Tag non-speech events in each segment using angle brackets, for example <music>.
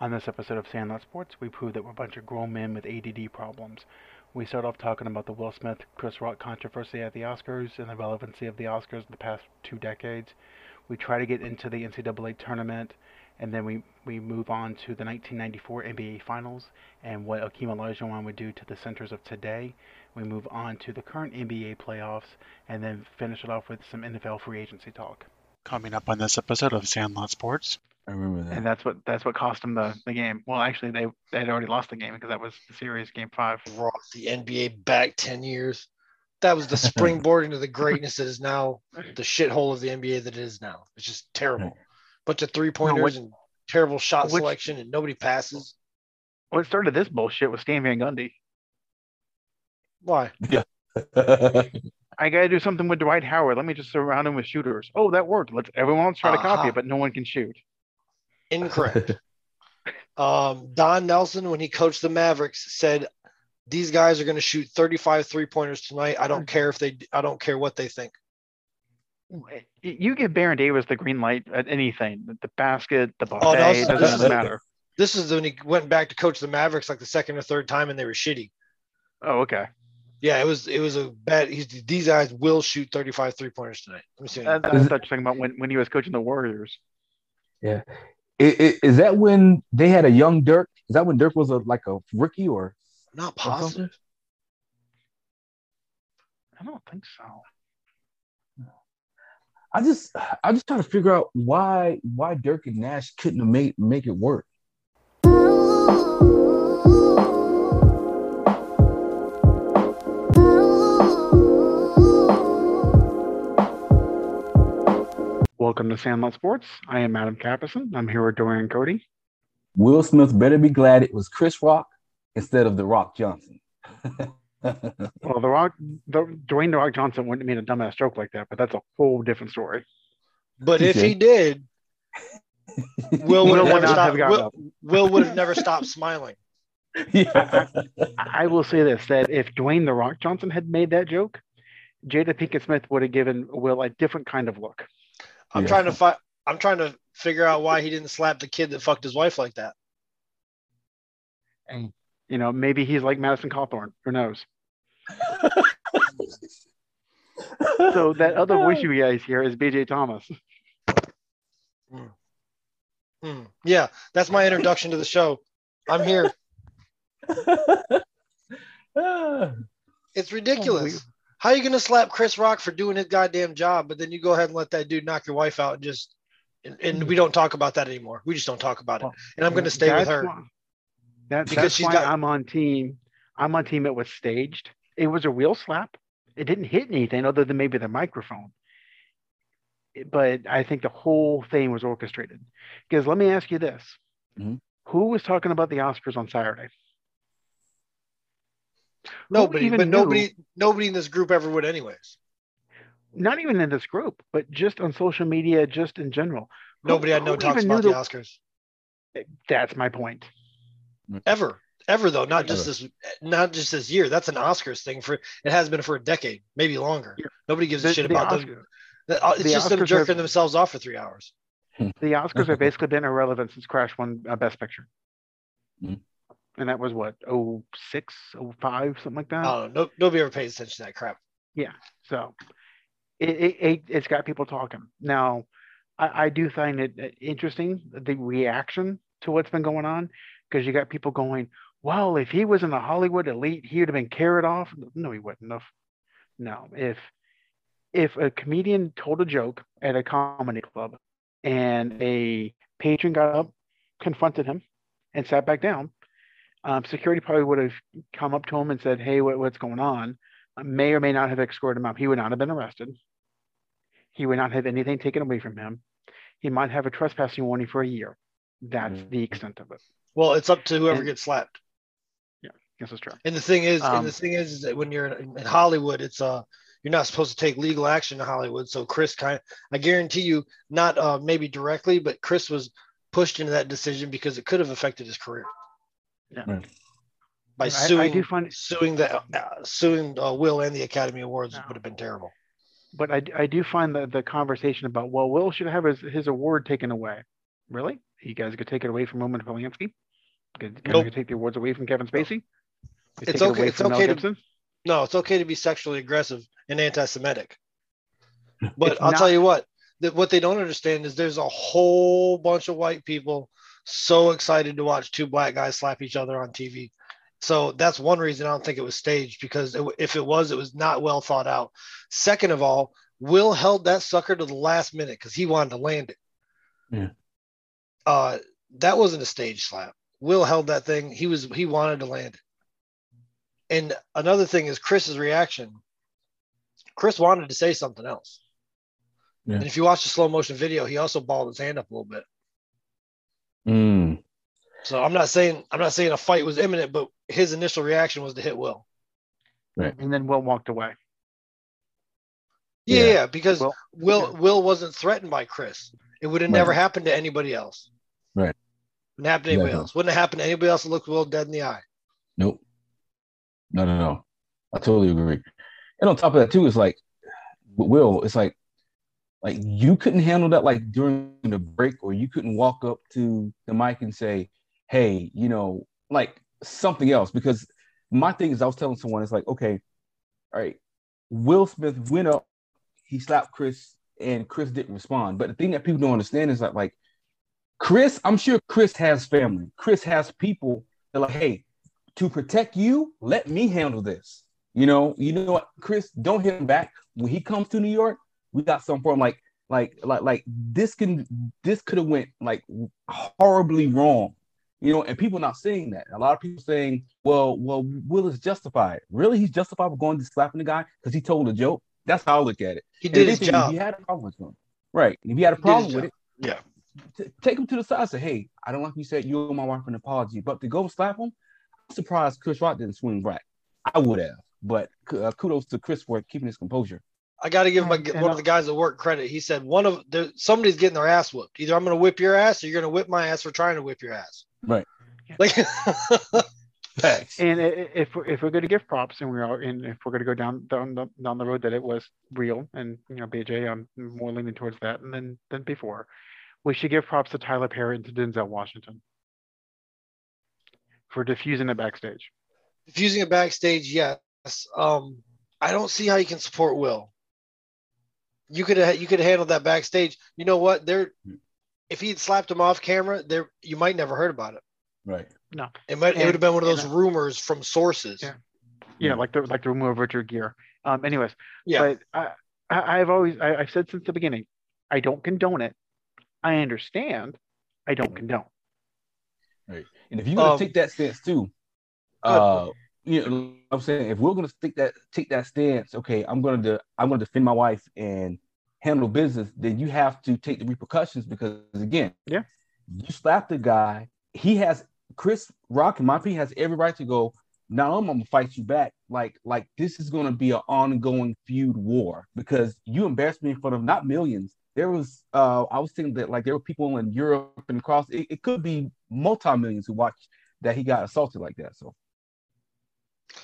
On this episode of Sandlot Sports, we prove that we're a bunch of grown men with ADD problems. We start off talking about the Will Smith Chris Rock controversy at the Oscars and the relevancy of the Oscars in the past two decades. We try to get into the NCAA tournament, and then we, we move on to the 1994 NBA Finals and what Akeem Olajuwon would do to the centers of today. We move on to the current NBA playoffs, and then finish it off with some NFL free agency talk. Coming up on this episode of Sandlot Sports, I remember that. and that's what that's what cost them the, the game. Well, actually, they they had already lost the game because that was the series game five. brought the NBA back 10 years. That was the <laughs> springboard into the greatness that is now the shithole of the NBA that it is now. It's just terrible. Bunch of three pointers which- and terrible shot which- selection, and nobody passes. What started this bullshit was Stan Van Gundy. Why? Yeah. <laughs> I got to do something with Dwight Howard. Let me just surround him with shooters. Oh, that worked. Let's everyone else try to copy it, but no one can shoot. Incorrect. <laughs> um, Don Nelson, when he coached the Mavericks, said, These guys are going to shoot 35 three pointers tonight. I don't care if they, I don't care what they think. You give Baron Davis the green light at anything, the- the basket, the buffet, Oh, that was- it this doesn't is- matter. This is when he went back to coach the Mavericks like the second or third time, and they were shitty. Oh, okay. Yeah, it was it was a bad. He's, these guys will shoot 35 three pointers tonight. Let me see. That, that's what you're talking about when, when he was coaching the Warriors. I- I- Is that when they had a young Dirk? Is that when Dirk was a like a rookie or, Not positive. something? I don't think so. I just I just trying to figure out why why Dirk and Nash couldn't have made make it work. Welcome to Sandlot Sports. I am Adam Capison. I'm here with Dorian Cody. Will Smith better be glad it was Chris Rock instead of The Rock Johnson. <laughs> Well, the Rock, the, Dwayne the Rock Johnson wouldn't have made a dumbass joke like that, but that's a whole different story. But if Okay. he did, <laughs> Will would Will have would never not have stopped. Will, up. Will would have never stopped smiling. <laughs> yeah. I will say this: that if Dwayne the Rock Johnson had made that joke, Jada Pinkett Smith would have given Will a different kind of look. I'm Yeah. trying to find. I'm trying to figure out why he didn't slap the kid that fucked his wife like that. And you know, maybe he's like Madison Cawthorn. Who knows? <laughs> So that other voice you guys hear is BJ Thomas. Hmm. Yeah, that's my introduction to the show. I'm here. <laughs> It's ridiculous. How are you gonna slap Chris Rock for doing his goddamn job, but then you go ahead and let that dude knock your wife out and just and, and we don't talk about that anymore. We just don't talk about it. And I'm gonna stay with her. why- that- Because that's she's why got- I'm on team. I'm on team. It was staged. It was a real slap. It didn't hit anything other than maybe the microphone. But I think the whole thing was orchestrated. Because let me ask you this: Mhm. Who was talking about the Oscars on Saturday? Nobody, even but knew- nobody, nobody in this group ever would, anyways. Not even in this group, but just on social media, just in general. Who- Nobody I know who talks about knew the Oscars That's my point. ever, ever though. Not just this, not just this year. That's an Oscars thing for. It has been for a decade, maybe longer. Yeah. Nobody gives The, a shit the about Oscar- them. Uh, It's the just them jerking are- themselves off for three hours. the Oscars have <laughs> basically been irrelevant since Crash won uh, Best Picture. Mhm. And that was what, 06, 05, something like that? I. No, nobody ever pays attention to that crap. Yeah so it, it, it, it's got people talking. Now, I, I do find it uh, interesting, the reaction to what's been going on, because you got people going, well, if he was in the Hollywood elite, he would have been carried off. No, he wouldn't have. No, if if a comedian told a joke at a comedy club and a patron got up, confronted him, and sat back down, um, security probably would have come up to him and said, "Hey, what, what's going on?" Uh, may or may not have escorted him out. He would not have been arrested. He would not have anything taken away from him. He might have a trespassing warning for a year. That's the extent of it. Well, it's up to whoever And- gets slapped. Yeah, this is true. And the thing is, Um, and the thing is, is that when you're in, in Hollywood, it's uh, you're not supposed to take legal action in Hollywood. So Chris kind, I guarantee you, not uh, maybe directly, but Chris was pushed into that decision because it could have affected his career. Yeah. Right. By I- I suing, do find- suing the uh, suing uh, Will and the Academy Awards No. would have been terrible. But I, I do find the, the conversation about, well, Will should have his, his award taken away. Really? You guys could take it away from Roman Polanski? You guys Nope. could take the awards away from Kevin Spacey? You It's take it okay- it's okay to- No, it's okay to be sexually aggressive and anti-Semitic. <laughs> But It's I'll not- tell you what, that what they don't understand is there's a whole bunch of white people so excited to watch two black guys slap each other on TV. So that's one reason I don't think it was staged because it, if it was, it was not well thought out. Second of all, Will held that sucker to the last minute because he wanted to land it. Yeah. Uh, that wasn't a stage slap. Will held that thing. He was he wanted to land it. And another thing is Chris's reaction. Chris wanted to say something else. Yeah. And if you watch the slow motion video, he also balled his hand up a little bit. Mm. So I'm not saying I'm not saying a fight was imminent, but his initial reaction was to hit Will. And then Will walked away. Yeah, Yeah. yeah, because Will- Will yeah. Will wasn't threatened by Chris. It would have Right. never happened to anybody else. Right. Wouldn't happen to anybody Exactly. else. Wouldn't have happened to anybody else that looked Will dead in the eye. Nope. No, no, no. I totally agree. And on top of that too, it's like Will, it's like like you couldn't handle that like during the break, or you couldn't walk up to the mic and say, Hey, you know, like something else. Because my thing is I was telling someone, it's like, okay, all right, Will Smith went up, he slapped Chris, and Chris didn't respond. But the thing that people don't understand is that like Chris, I'm sure Chris has family. Chris has people that like, hey, to protect you, let me handle this. You know, you know what, Chris, don't hit him back. When he comes to New York, we got some for him. Like, like, like, like this can this could have went like horribly wrong. You know, and people not saying that. A lot of people saying, well, well, Will is justified. Really, he's justified for going to slapping the guy because he told a joke. That's how I look at it. He did his job. You had a problem with him, right? If you had a He problem with it, Yeah. t- take him to the side. and Say, hey, I don't like you said you owe my wife an apology, but to go slap him, I'm surprised Chris Rock didn't swing back. I would have, but uh, kudos to Chris for keeping his composure. I got to give my, And- and one of the guys at work credit. He said one of there, somebody's getting their ass whooped. Either I'm going to whip your ass, or you're going to whip my ass for trying to whip your ass. Right. Like, <laughs> Facts. And i- i- if we're, if we're going to give props, and we are, and if we're going to go down down the, down the road that it was real, and you know, BJ, I'm more leaning towards that, than than before, we should give props to Tyler Perry and to Denzel Washington for diffusing it backstage. diffusing it backstage, yes. Um, I don't see how you can support Will. You could have you could have handled that backstage. You know what? There, if he had slapped him off camera, there you might never heard about it. Right. No. It might it would have been one of those and- rumors from sources. Yeah. Yeah, like the like the rumor of Richard Gere. Um, anyways, Yeah. but I, I I've always I, I've said since the beginning, I don't condone it. I understand. I don't condone. Right. And if you're gonna Um, take that stance too, uh, you know, I'm saying if we're gonna take that take that stance, okay, I'm gonna de- I'm gonna defend my wife and handle business. Then you have to take the repercussions because again, Yeah. you slap the guy. He has Chris Rock, and my P has every right to go. Now I'm gonna fight you back. Like like this is gonna be an ongoing feud war because you embarrassed me in front of not millions. There was uh I was thinking that like there were people in Europe and across it, it could be multi-millions who watched that he got assaulted like that. So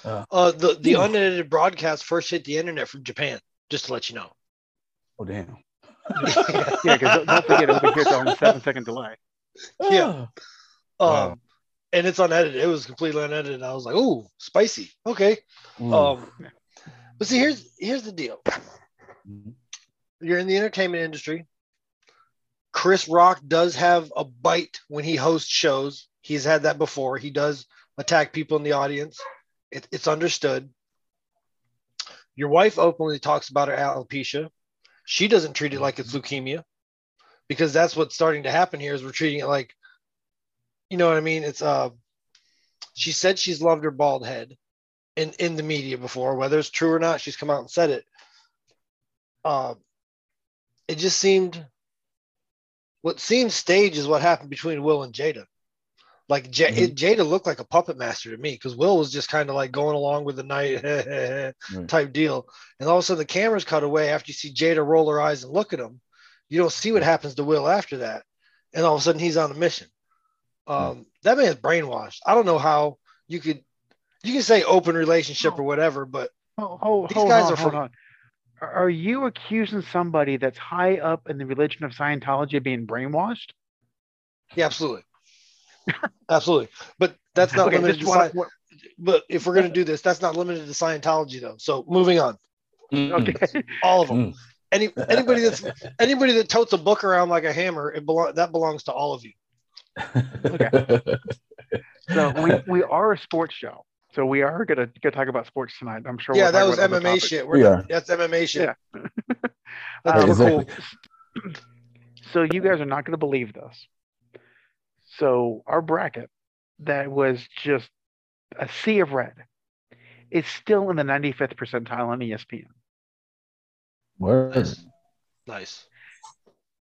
Uh, the the Ooh. unedited broadcast first hit the internet from Japan. Just to let you know. oh damn. <laughs> Yeah, because don't forget over here it's on a seven second delay. Yeah. Wow. Um, and it's unedited. It was completely unedited. I was like, "Ooh, spicy." Okay. Mm. Um, but see, here's here's the deal. Mhm. You're in the entertainment industry. Chris Rock does have a bite when he hosts shows. He's had that before. He does attack people in the audience. It, it's understood. Your wife openly talks about her alopecia. She doesn't treat it like it's leukemia because that's what's starting to happen here is we're treating it like, you know what I mean? It's uh she said she's loved her bald head in in the media before, whether it's true or not, she's come out and said it. Uh, it just seemed what seemed staged is what happened between Will and Jada. Like J- it, Jada looked like a puppet master to me because Will was just kind of like going along with the night <laughs> type deal, and all of a sudden the cameras cut away after you see Jada roll her eyes and look at him. You don't see what happens to Will after that, and all of a sudden he's on a mission. Um, That man's brainwashed. I don't know how you could you can say open relationship or whatever, but Oh, hold, These guys on, are from- on. Are are you accusing somebody that's high up in the religion of Scientology of being brainwashed? Yeah, absolutely. Absolutely. But that's not <laughs> Okay, limited just to one- Sci- but if we're gonna do this, that's not limited to Scientology though. So moving on. Mm. Okay. All of them. Mm. Any anybody that's <laughs> anybody that totes a book around like a hammer, it belong that belongs to all of you. Okay. so we, we are a sports show. So we are gonna gonna talk about sports tonight. I'm sure. yeah, we'll that talk was about other MMA topics. shit. We're We not- are. that's MMA shit. Yeah. That's <laughs> Um, super exactly. cool. So you guys are not gonna believe this. So our bracket that was just a sea of red is still in the 95th percentile on ESPN. Word. Nice. Nice.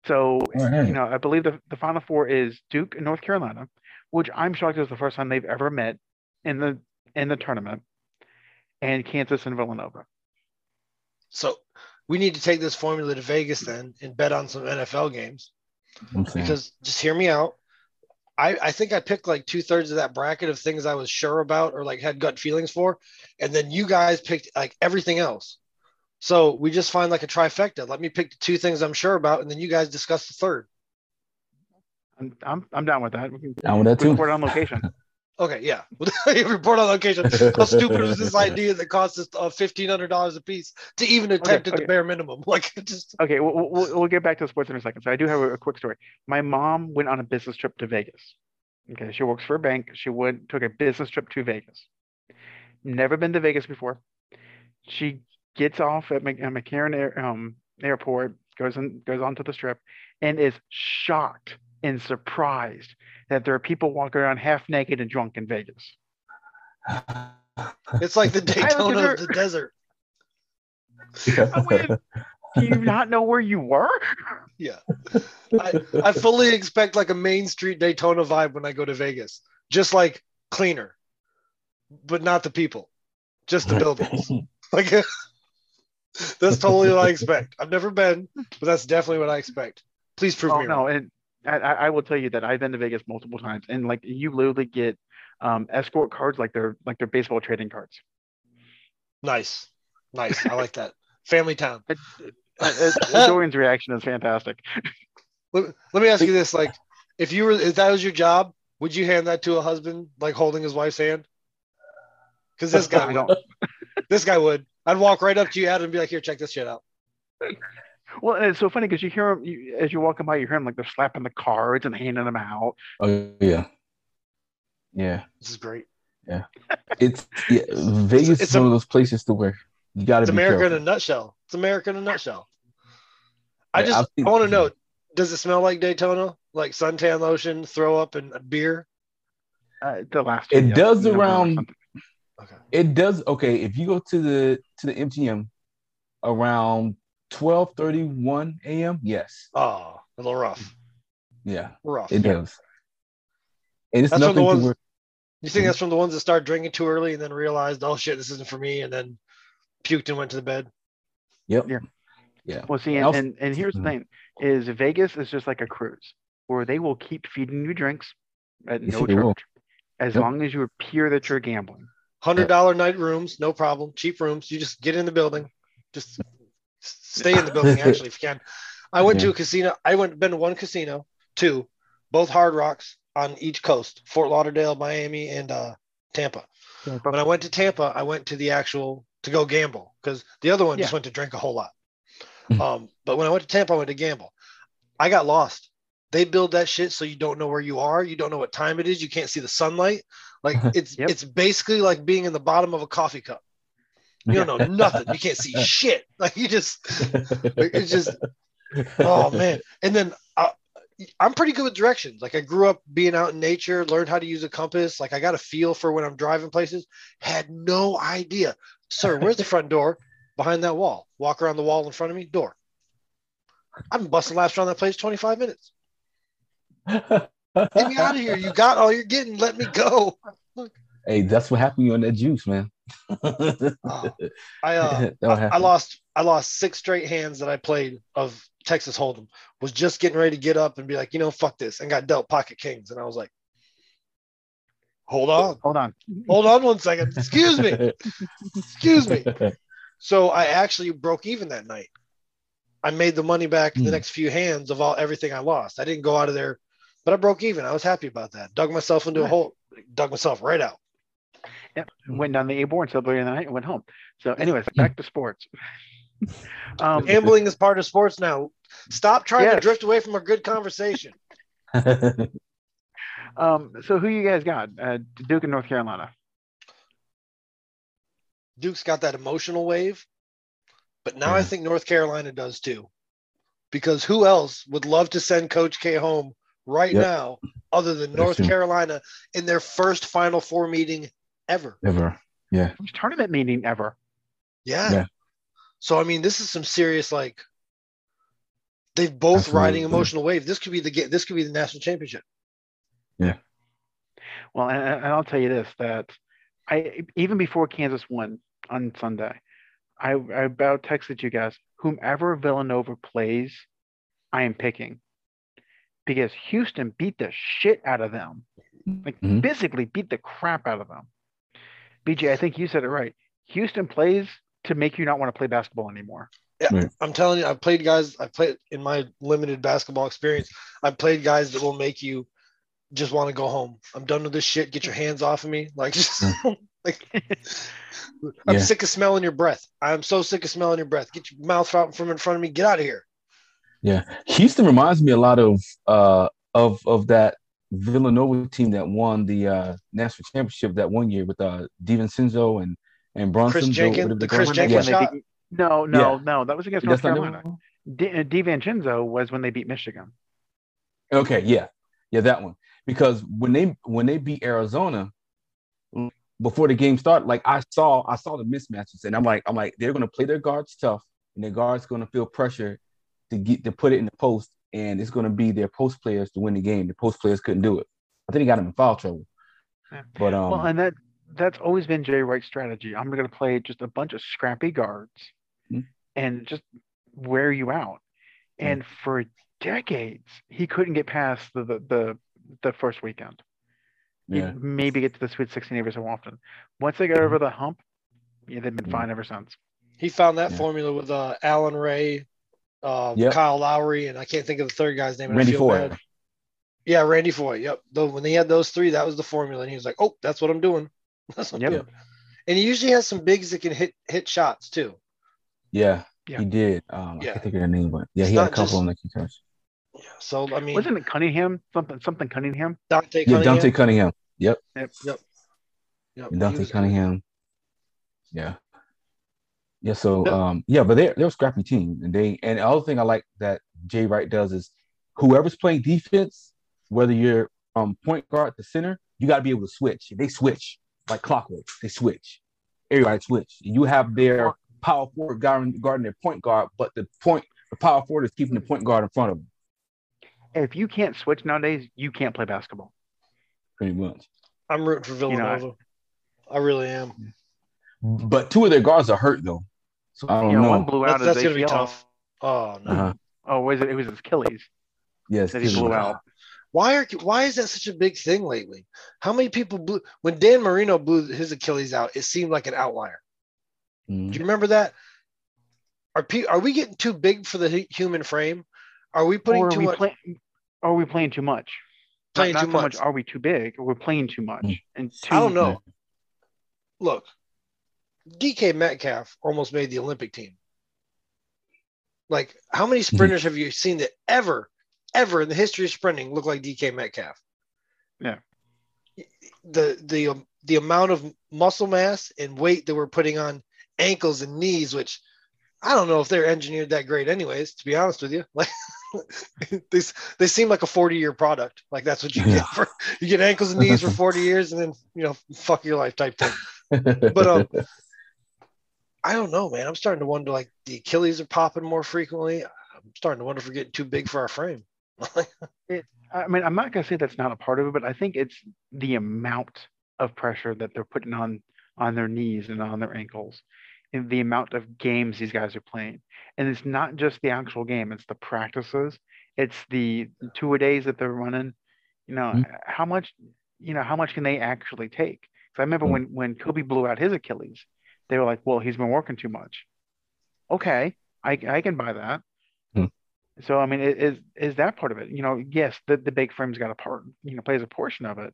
So All right. you know, I believe the, the final four is Duke and North Carolina, which I'm shocked is the first time they've ever met in the in the tournament, and Kansas and Villanova. So we need to take this formula to Vegas then and bet on some NFL games. I'm because just hear me out. I, I think I picked like two thirds of that bracket of things I was sure about or like had gut feelings for. And then you guys picked like everything else. So we just find like a trifecta. Let me pick the two things I'm sure about, and then you guys discuss the third. I'm I'm, I'm down with that. We can, Down with that we can too. report on location. <laughs> Okay, yeah. <laughs> Report on location. How stupid was this <laughs> idea that cost us uh, fifteen hundred dollars a piece to even attempt at okay. the bare minimum? <laughs> Like just Okay, we'll, we'll, we'll get back to the sports in a second. So I do have a, a quick story. My mom went on a business trip to Vegas. Okay, she works for a bank. She went took a business trip to Vegas. Never been to Vegas before. She gets off at Mc, uh, McCarran Air, um, Airport, goes in, goes onto the strip, and is shocked and surprised that there are people walking around half naked and drunk in Vegas. <laughs> it's like the Daytona of the desert. I <laughs> went, Do you not know where you were? Yeah. I, I fully expect like a Main Street Daytona vibe when I go to Vegas. Just like cleaner, but not the people, just the buildings. <laughs> Like that's totally what I expect. I've never been, but that's definitely what I expect. Please prove Oh me no, wrong. and I, I I will tell you that I've been to Vegas multiple times, and like you literally get um, escort cards like they're like they're baseball trading cards. Nice, nice. I like that. Family town. <laughs> Uh, Dorian's reaction is fantastic. <laughs> Let, let me ask you this: like, if you were, if that was your job, would you hand that to a husband, like holding his wife's hand? Because this <laughs> guy, would. don't. this guy would. I'd walk right up to you, Adam, and be like, "Here, check this shit out." Well, and it's so funny because you hear them you, as you're walking by. You hear them like they're slapping the cards and handing them out. Oh yeah. Yeah. This is great. Yeah, it's yeah, <laughs> Vegas it's is a- one of those places to where you got to It's be America careful. in a nutshell. It's America in a nutshell. I Yeah, just I've I want to know: Does it smell like Daytona, like suntan lotion, throw up, and beer? Uh, the last It yes, does around- Okay. It does okay if you go to the to the MGM around twelve thirty one a.m. Yes, Oh, a little rough. yeah, Rough. it does. And it's That's from the nothing to ones- where You think that's from the ones that started drinking too early and then realized, oh shit, this isn't for me, and then puked and went to the bed? Yep. Yeah. Yeah. Well, see, And and, and, and here's the Mhm. thing: is Vegas is just like a cruise where they will keep feeding you drinks at Yes, no they will. charge, as Yep. long as you appear that you're gambling. Hundred dollar night rooms, no problem. Cheap rooms. You just get in the building. Just s- stay in the building. <laughs> Actually, if you can. I went to a casino. I went been to one casino, two, both Hard Rocks on each coast: Fort Lauderdale, Miami, and uh, Tampa. When I went to Tampa, I went to the actual to go gamble because the other one just went to drink a whole lot. Mhm. Um, but when I went to Tampa, I went to gamble. I got lost. They build that shit so you don't know where you are. You don't know what time it is. You can't see the sunlight. Like <laughs> it's Yep. it's basically like being in the bottom of a coffee cup. You don't know nothing. You can't see <laughs> shit. <laughs> Like you just it's just <laughs> oh man. And then uh, I'm pretty good with directions. Like I grew up being out in nature, learned how to use a compass. Like I got a feel for when I'm driving places. Had no idea. Sir, where's the front door? Behind that wall. Walk around the wall in front of me. Door. I've been busting laps around that place 25 minutes. Get me out of here. You got all you're getting. Let me go. Hey, that's what happened to you on that juice, man. Oh, I uh, <laughs> I, I lost I lost six straight hands that I played of Texas Hold'em. Was just getting ready to get up and be like, you know, fuck this, and got dealt pocket kings, and I was like, hold on, Hold on. hold on one second, excuse me, <laughs> excuse me. So I actually broke even that night. I made the money back the Hmm. next few hands of all everything I lost. I didn't go out of there but I broke even. I was happy about that. Dug myself into a hole, dug myself right out. Yep. Went down the A board until later the night and went home. So, anyways, back to sports. <laughs> um, Gambling is part of sports now. Stop trying yes. to drift away from a good conversation. <laughs> um, so, who you guys got? Uh, Duke and North Carolina. Duke's got that emotional wave, but now yeah. I think North Carolina does too. Because who else would love to send Coach K home right yep. now other than North Carolina in their first Final Four meeting ever? Ever. Yeah. First tournament meeting ever. Yeah. yeah. So I mean, this is some serious like they've both Absolutely. riding emotional wave. This could be the this could be the national championship. Yeah. Well, and, and I'll tell you this that I even before Kansas won on Sunday, I, I about texted you guys, whomever Villanova plays, I am picking. Because Houston beat the shit out of them. Like mm-hmm. physically beat the crap out of them. BJ, I think you said it right. Houston plays to make you not want to play basketball anymore. Yeah, right. I'm telling you, I've played guys, I've played in my limited basketball experience, I've played guys that will make you just want to go home. I'm done with this shit. Get your hands off of me. <laughs> Like, just, like <laughs> I'm yeah. sick of smelling your breath. I'm so sick of smelling your breath. Get your mouth out from in front of me. Get out of here. Yeah, Houston reminds me a lot of uh of of that Villanova team that won the uh national championship that one year with uh DiVincenzo and and Brunson. Kris Jenkins, the Kris Jenkins shot. No, no, yeah. no. That was against North Carolina. Di- DiVincenzo was when they beat Michigan. Okay, yeah, yeah, that one because when they when they beat Arizona before the game started, like I saw I saw the mismatches, and I'm like I'm like they're gonna play their guards tough, and their guards gonna feel pressure to get to put it in the post, and it's gonna be their post players to win the game. The post players couldn't do it. I think he got him in foul trouble. Yeah. But um, well, and that that's always been Jay Wright's strategy. I'm gonna play just a bunch of scrappy guards, mm-hmm. and just wear you out. And mm-hmm. for decades, he couldn't get past the, the the the first weekend. Yeah. You maybe get to the Sweet 16 every so often. Once they got over the hump, yeah, they've been fine ever since. He found that yeah. formula with uh, Allan Ray, uh, yep. Kyle Lowry, and I can't think of the third guy's name. Randy Foye. Yeah, Randy Foye. Yep. Though when they had those three, that was the formula, and he was like, "Oh, that's what I'm doing." <laughs> That's what yep. I'm doing. And he usually has some bigs that can hit hit shots too. Yeah, yeah. he did. Um, yeah. I can't think of their name, but yeah, it's he had a couple just, of them that can. Yeah. So I mean, wasn't it Cunningham? Something something Cunningham. Dante Cunningham. Yeah, Dante Cunningham. Yep. Yep. Yep. yep. Dante Cunningham. Yeah. Yeah. So um yeah, but they're they're a scrappy team, and they and the other thing I like that Jay Wright does is whoever's playing defense, whether you're um point guard the center, you got to be able to switch. They switch like clockwork. They switch. Everybody switch. You have their power forward guarding, guarding their point guard, but the point the power forward is keeping the point guard in front of them. If you can't switch nowadays, you can't play basketball. Pretty much. I'm rooting for Villanova. You know, I, I, really am. But two of their guards are hurt though, so I don't you know, know. One blew out. That's, that's gonna be tough. Oh no. Uh-huh. Oh, was it? It was his Achilles. Yes, that he blew out. Why are why is that such a big thing lately? How many people blew when Dan Marino blew his Achilles out? It seemed like an outlier. Mm. Do you remember that? Are pe- are we getting too big for the human frame? Are we putting too much? Play- are we playing too much? Playing not, too not much. much. Are we too big? Or we're playing too much? Mm. And too- I don't know. Look, DK Metcalf almost made the Olympic team. Like, how many mm-hmm. sprinters have you seen that ever, ever in the history of sprinting look like DK Metcalf? Yeah. The the um, the amount of muscle mass and weight that we're putting on ankles and knees, which I don't know if they're engineered that great, anyways. To be honest with you, <laughs> like they they seem like a forty year product. Like that's what you get for you get ankles and knees for forty years, and then you know fuck your life type thing. <laughs> But um, I don't know, man. I'm starting to wonder. Like the Achilles are popping more frequently. I'm starting to wonder if we're getting too big for our frame. <laughs> it, I mean, I'm not gonna say that's not a part of it, but I think it's the amount of pressure that they're putting on on their knees and on their ankles in the amount of games these guys are playing. And it's not just the actual game, it's the practices, it's the two a days that they're running. You know, mm-hmm. how much, you know, how much can they actually take? Because I remember mm-hmm. when when Kobe blew out his Achilles, they were like, Well, he's been working too much. Okay, I I can buy that. Mm-hmm. So I mean, is is that part of it? You know, yes, the, the big frame's got a part, you know, plays a portion of it,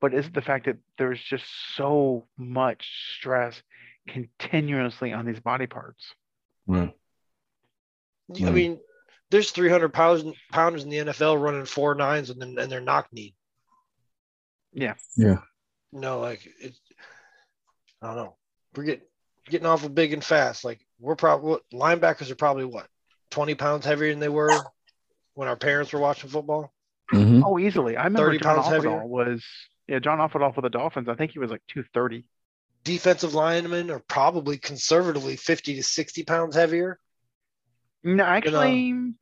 but is it the fact that there's just so much stress continuously on these body parts. Right. I mean, there's 300 pounds pounders in the NFL running four nines and then and they're knock knee. Yeah. Yeah. No, like it's I don't know. We're getting getting awful big and fast. Like we're probably linebackers are probably what 20 pounds heavier than they were when our parents were watching football. Mhm. Oh, easily. I remember 30 John pounds heavier? Was yeah, John Offerdahl for the Dolphins. I think he was like 230. Defensive linemen are probably conservatively 50 to 60 pounds heavier. No, actually,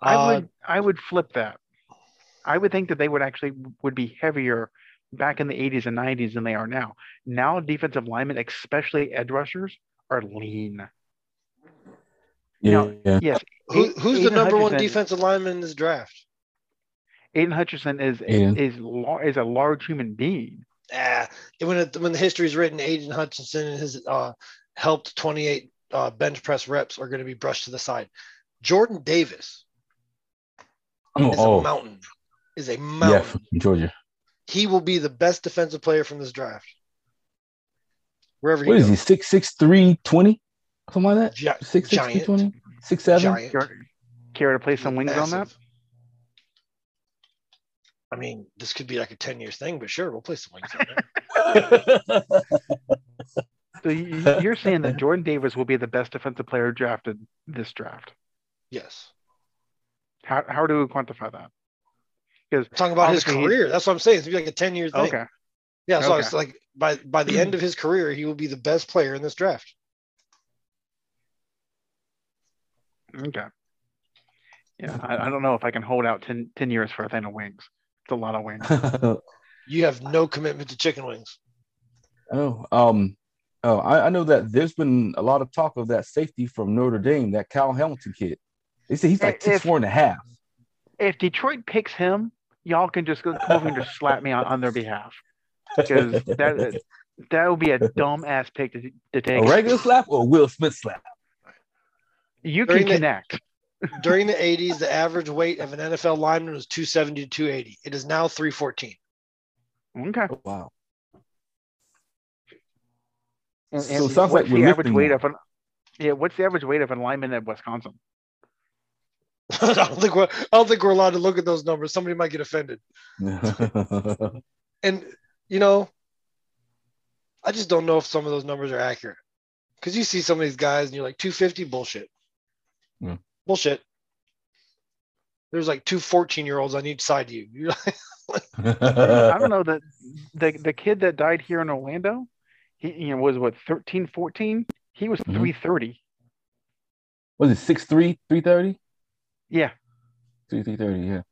I Uh, would I would flip that. I would think that they would actually would be heavier back in the 80s and 90s than they are now. Now defensive linemen, especially edge rushers, are lean. Yeah. Now- yeah. Yes. Who, Aidan- who's the Aidan number one Hutchinson- defensive lineman in this draft? Aidan Hutchinson is Aidan. is lar- is a large human being. Ah, when it, when the history is written, Aidan Hutchinson and his uh, helped 28 uh, bench press reps are going to be brushed to the side. Jordan Davis Oh, is oh a mountain. Is a yeah, mountain. from Georgia. He will be the best defensive player from this draft. Wherever he What is goes. he? Six six three twenty? Something like that? Gi- Six six three giant. twenty? Six seven? giant. Care, care to play some wings on that? I mean, this could be like a 10 years thing, but sure, we'll play some wings on there. <laughs> So you- you're saying that Jordan Davis will be the best defensive player drafted this draft? yes. How how do we quantify that? Because talking about his Obviously, he- career. That's what I'm saying. It's be like a 10 year thing. okay, Yeah. So Okay. it's like by by the end of his career, he will be the best player in this draft. okay. Yeah, I, I don't know if I can hold out 10, 10 years for a thing of wings. It's a lot of wings. <laughs> You have no commitment to chicken wings. oh, um, oh, I, I know that there's been a lot of talk of that safety from Notre Dame, that Kyle Hamilton kid. They say he's like If- six four and a half. if Detroit picks him, y'all can just go come over and just slap me on, on their behalf because that that would be a dumb ass pick to, to a take. regular slap or a Will Smith slap? You During can the- connect. During the 80s, the average weight of an NFL lineman was 270 to 280. It is now 314. Okay. Oh, wow. And, So it sounds what's like the average weight more. of an yeah? What's the average weight of a lineman at Wisconsin? <laughs> I don't think we're I don't think we're allowed to look at those numbers. Somebody might get offended. <laughs> And you know, I just don't know if some of those numbers are accurate. Because you see some of these guys and you're like 250 bullshit. Yeah. Bullshit. There's like two 14 year olds on each side of you. You're like, <laughs> I don't know that the the kid that died here in Orlando, he you know was what 13, 14? He was Mhm. 330. Was it six three, three thirty? Yeah. Three three thirty, yeah.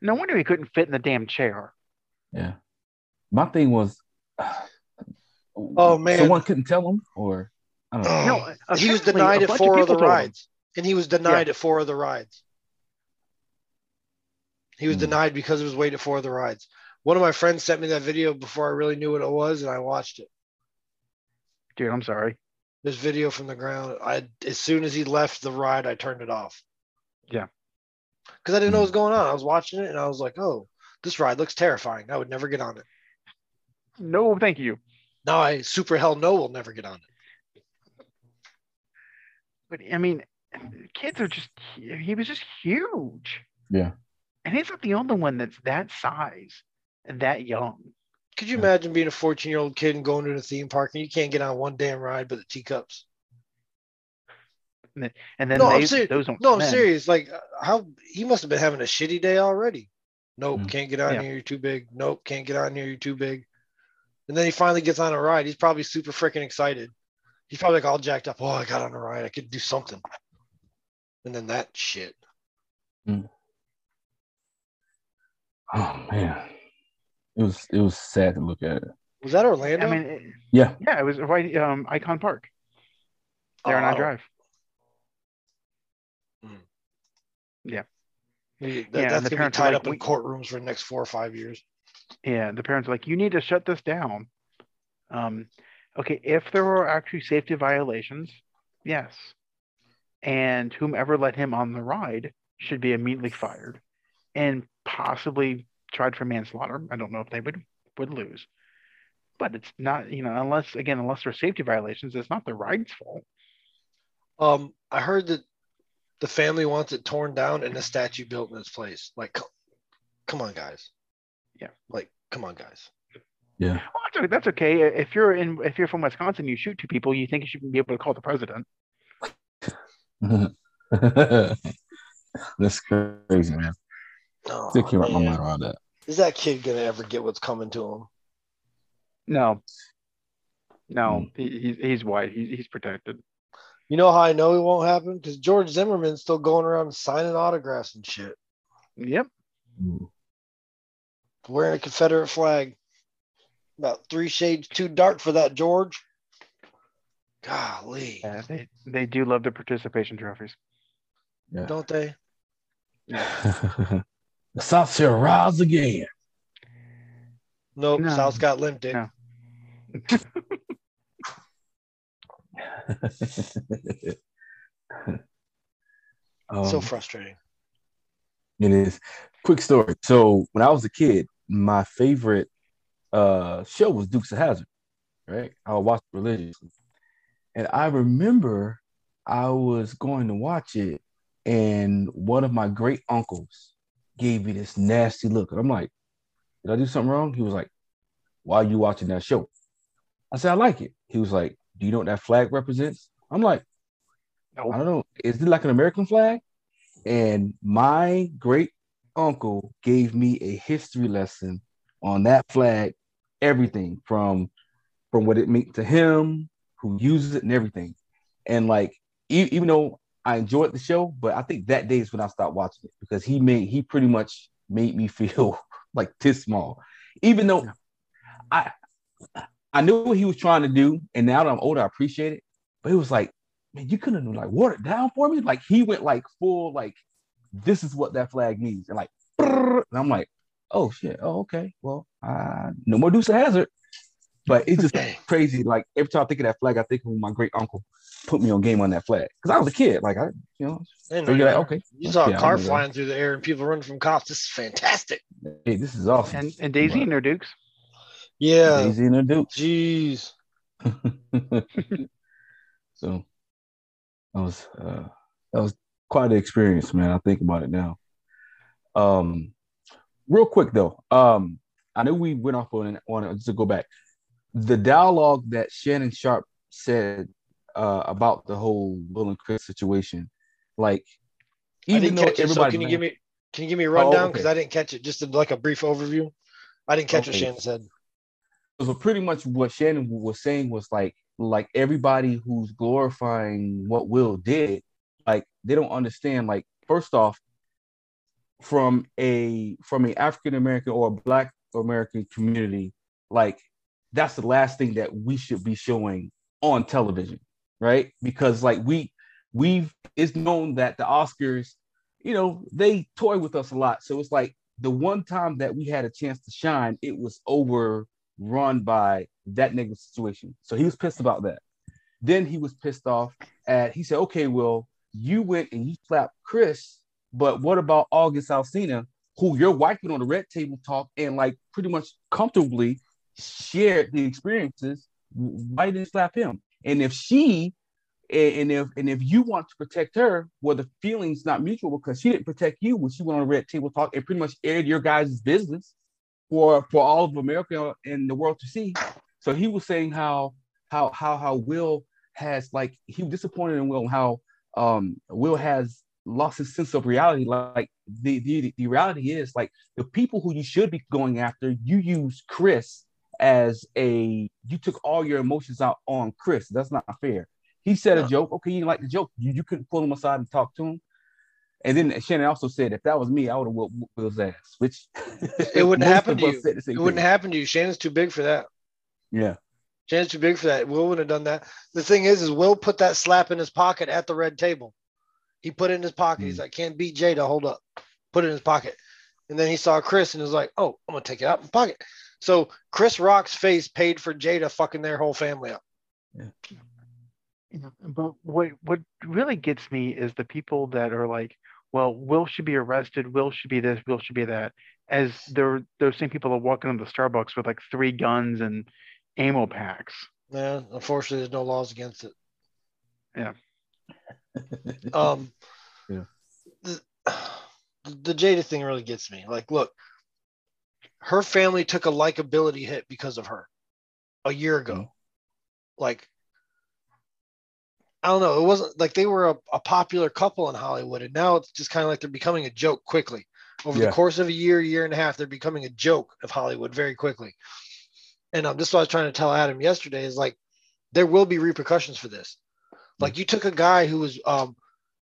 No wonder he couldn't fit in the damn chair. Yeah. My thing was Oh, man. Someone couldn't tell him or I don't know. No, he was denied a at four of of the people told him. rides. And he was denied at four of the rides. He was Hmm. denied because of his weight at four of the rides. One of my friends sent me that video before I really knew what it was, and I watched it. Dude, I'm sorry. This video from the ground. I as soon as he left the ride, I turned it off. Yeah. Because I didn't know what was mm. going on. I was watching it and I was like, oh, this ride looks terrifying. I would never get on it. No, thank you. Now I super hell no will never get on it. But I mean, kids are just he was just huge. Yeah. And he's not the only one that's that size and that young. Could you imagine being a 14 year old kid and going to a theme park and you can't get on one damn ride but the teacups? And then No, I'm they, serious. those don't No, I'm spin. serious. Like, uh, how he must have been having a shitty day already. Nope, Mm. can't get on Yeah. here. You're too big. Nope, can't get on here. You're too big. And then he finally gets on a ride. He's probably super freaking excited. He's probably like all jacked up. Oh, I got on a ride. I could do something. And then that shit. Oh man. It was it was sad to look at it. Was that Orlando? I mean, it- Yeah. yeah, it was right um Icon Park. There on Oh. I Drive. We- that- Yeah, and that's the gonna be tied like, up in we- courtrooms for the next four or five years. Yeah, the parents are like, you need to shut this down. Um, okay, if there were actually safety violations, yes. and whomever let him on the ride should be immediately fired and possibly tried for manslaughter. I don't know if they would would lose, but it's not you know unless again unless there's safety violations, it's not the ride's fault. Um, I heard that the family wants it torn down and a statue built in its place. Like, come on, guys. Yeah. Like, come on, guys. Yeah. Well, that's, that's okay. If you're in, if you're from Wisconsin, you shoot two people, you think you should be able to call the president. <laughs> That's crazy, man. Oh, Still can't my mind around that. Is that kid gonna ever get what's coming to him? No, no, mm. he, he's he's white. He's he's protected. You know how I know it won't happen? Because George Zimmerman's still going around signing autographs and shit, Yep. Mm-hmm. wearing a Confederate flag. About three shades too dark for that, George. Golly, Yeah, they they do love the participation trophies. Yeah. don't they? <laughs> the South shall rise again. Nope, No. South's got limp dick. <laughs> No. <laughs> So Um, frustrating. It is. Quick story. So when I was a kid, my favorite uh show was Dukes of Hazzard. Right? I would watch it religiously. And I remember I was going to watch it, and one of my great uncles gave me this nasty look. And I'm like, Did I do something wrong? He was like, Why are you watching that show? I said, I like it. He was like, Do you know what that flag represents? I'm like, I don't know. Is it like an American flag? And my great uncle gave me a history lesson on that flag, everything from from what it meant to him, who uses it, and everything. And like, e- even though I enjoyed the show, but I think that day is when I stopped watching it because he made he pretty much made me <laughs> feel like this small, even though I I knew what he was trying to do, and now that I'm older, I appreciate it. But it was like, man, you couldn't have like watered down for me. Like he went like full like, this is what that flag means, and like, and I'm like, oh shit, oh okay, well, uh, no more Deuce of Hazzard. But it's just <laughs> crazy. Like every time I think of that flag, I think of my great uncle put me on game on that flag because I was a kid. Like I, you know, And so you're like, okay, you saw a yeah, I car flying through the air and people running from cops. This is fantastic. hey, this is awesome. And and Daisy But and her Dukes. Yeah. Daisy and her Duke. Jeez. <laughs> so that was uh that was quite an experience, man. I think about it now. Um real quick though, um I know we went off on on it just to go back. The dialogue that Shannon Sharpe said uh about the whole Will and Chris situation, like even didn't though catch it. So everybody can you give me can you give me a rundown? Because okay. I didn't catch it. Just like a brief overview. I didn't catch what Shannon said. So pretty much what Shannon was saying was like like everybody who's glorifying what Will did, like they don't understand. Like first off, from a from a African American or Black American community, like that's the last thing that we should be showing on television, right? Because like we we've it's known that the Oscars, you know, they toy with us a lot. So it's like the one time that we had a chance to shine, it was overrun by that negative situation. So he was pissed about that. Then he was pissed off at he said, okay, well, you went and you slapped Chris, but what about August Alsina, who you're wiping on the red table talk and like pretty much comfortably shared the experiences? Why didn't slap him? And if she and and if and if you want to protect her, well, the feeling's not mutual because she didn't protect you when she went on a red table talk and pretty much aired your guys' business for for all of America and the world to see. So he was saying how how how how Will has like he was disappointed in Will how um Will has lost his sense of reality. Like the the, the reality is like the people who you should be going after, you use Chris as a you took all your emotions out on Chris. That's not fair. He said a joke. Okay, you didn't like the joke. You, you couldn't pull him aside and talk to him. And then Shannon also said, if that was me, I would have whooped Will's ass. Which <laughs> It wouldn't <laughs> happen to you. said the same It wouldn't happen to you. Shannon's too big for that. Yeah, Shannon's too big for that. Will wouldn't have done that. The thing is, is Will put that slap in his pocket at the red table. He put it in his pocket. He's Hmm. like, can't beat Jada. Hold up. Put it in his pocket. And then he saw Chris and was like, oh, I'm gonna take it out of my pocket. So Chris Rock's face paid for Jada fucking their whole family up. Yeah, but what what really gets me is the people that are like, well, Will should be arrested, Will should be this, Will should be that, as they're those same people are walking into the Starbucks with like three guns and ammo packs. Yeah, unfortunately, there's no laws against it. Yeah. <laughs> um. Yeah. The, the Jada thing really gets me. Like, look, her family took a likability hit because of her a year ago. Mhm. Like, I don't know. It wasn't like they were a, a popular couple in Hollywood, and now it's just kind of like they're becoming a joke quickly. Over Yeah. the course of a year, year and a half, they're becoming a joke of Hollywood very quickly. And um, this is what I was trying to tell Adam yesterday is like, there will be repercussions for this. Like, you took a guy who was um,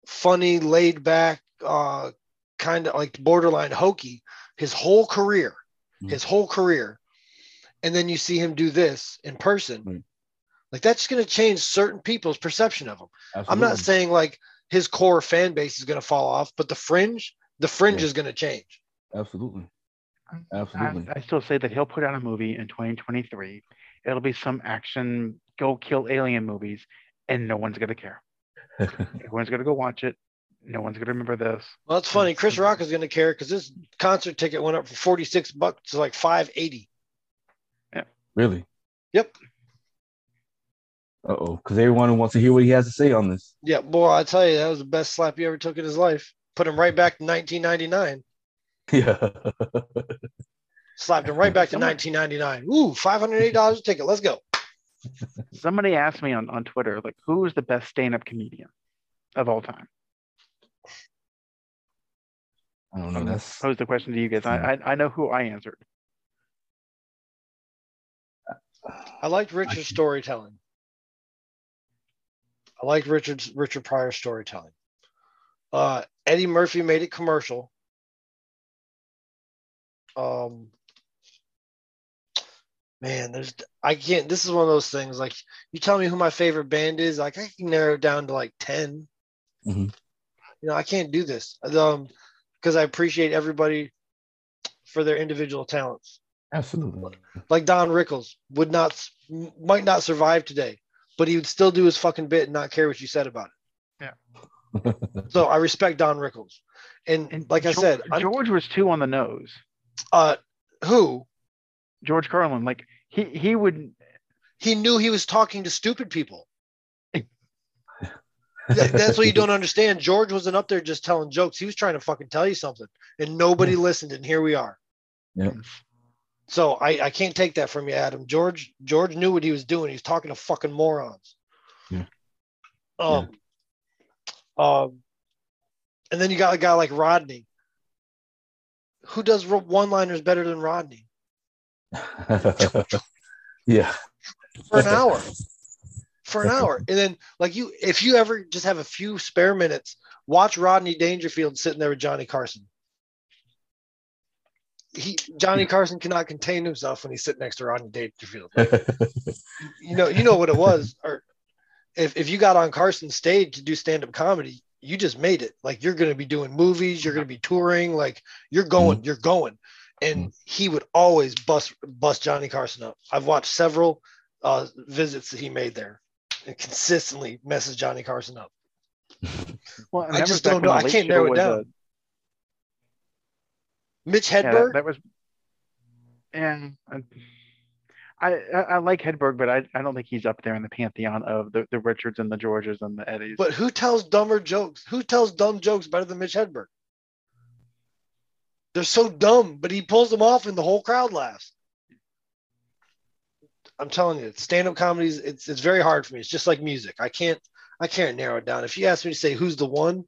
funny, laid back, uh, kind of like borderline hokey his whole career, Mhm. his whole career. And then you see him do this in person. Right. Like that's going to change certain people's perception of him. I'm not saying like his core fan base is going to fall off, but the fringe, the fringe Yeah. is going to change. Absolutely. Absolutely. I still say that he'll put out a movie in 2023. It'll be some action, go kill alien movies, and no one's gonna care. <laughs> Everyone's gonna go watch it. No one's gonna remember this. Well, it's funny. Chris Rock is going to care because this concert ticket went up from 46 bucks to like 580. Yeah. really? Yep. Uh oh. Because everyone wants to hear what he has to say on this. Yeah, boy, I tell you, that was the best slap he ever took in his life. Put him right back to 1999. Yeah. <laughs> Slapped him right back to 1999. Ooh, $580 a ticket. Let's go. Somebody asked me on, on Twitter, like, who is the best stand-up comedian of all time? I don't know. I'm gonna That's pose the question to you guys. I, I I know who I answered. I liked Richard's storytelling. I liked Richard's Richard Pryor's storytelling. Uh, Eddie Murphy made it commercial. Um, man, there's I can't. This is one of those things. Like you tell me who my favorite band is, like I can narrow it down to like 10 Mhm. You know, I can't do this. Um, because I appreciate everybody for their individual talents absolutely. like Don Rickles would not might not survive today, but he would still do his fucking bit and not care what you said about it. Yeah. so I respect Don Rickles, and, And like I said, I'm- George was too on the nose. uh, who George Carlin, like he he would he knew he was talking to stupid people. That's what you don't understand. George wasn't up there just telling jokes. He was trying to fucking tell you something, and nobody listened. And here we are. Yeah. So I, I can't take that from you, Adam. George George knew what he was doing. He's talking to fucking morons. Yeah. Um. Um. And then you got a guy like Rodney. Who does one-liners better than Rodney <laughs> yeah. for an hour? <laughs> For an hour, and then like you, if you ever just have a few spare minutes, watch Rodney Dangerfield sitting there with Johnny Carson. He Johnny Carson cannot contain himself when he's sitting next to Rodney Dangerfield. <laughs> you know, you know what it was. Or if, if you got on Carson's stage to do stand-up comedy, you just made it. Like you're gonna be doing movies, you're gonna be touring, like you're going, you're going. And he would always bust bust Johnny Carson up. I've watched several uh, visits that he made there and consistently messes Johnny Carson up. well. and I just don't know. I can't Show narrow it was, down. Mitch yeah, Hedberg, that, that was. And I, I I like Hedberg, but I, I don't think he's up there in the pantheon of the, the Richards and the Georges and the Eddies. but who tells dumber jokes? Who tells dumb jokes better than Mitch Hedberg? They're so dumb, but he pulls them off and the whole crowd laughs. I'm telling you, stand-up comedies, it's it's very hard for me. It's just like music. I can't I can't narrow it down. If you ask me to say who's the one,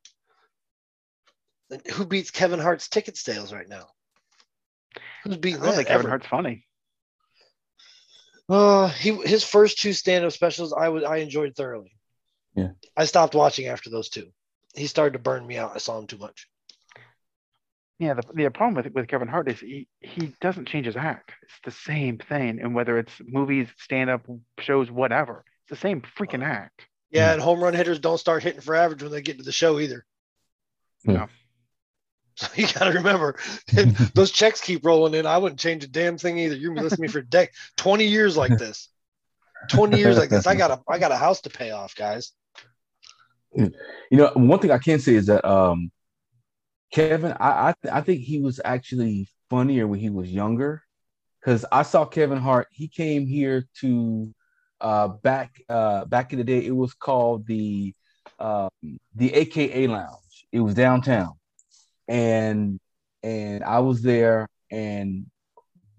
who beats Kevin Hart's ticket sales right now? Who's beating I don't that? think Kevin ever? Hart's funny. Uh, he his first two stand-up specials I would I enjoyed thoroughly. Yeah. I stopped watching after those two. He started to burn me out. I saw him too much. Yeah, the, the problem with with Kevin Hart is he, he doesn't change his act. It's the same thing, and whether it's movies, stand up shows, whatever, it's the same freaking uh, act. Yeah, hmm. and home run hitters don't start hitting for average when they get to the show either. Hmm. No. <laughs> So you got to remember, <laughs> those checks keep rolling in. I wouldn't change a damn thing either. You've been listening to me for a day, 20 years like <laughs> this. 20 years like this. I got a I got a house to pay off, guys. You know, one thing I can say is that um, Kevin, I I, th- I think he was actually funnier when he was younger, because I saw Kevin Hart. He came here to uh, back uh, back in the day. It was called the um, the AKA Lounge. It was downtown, and and I was there, and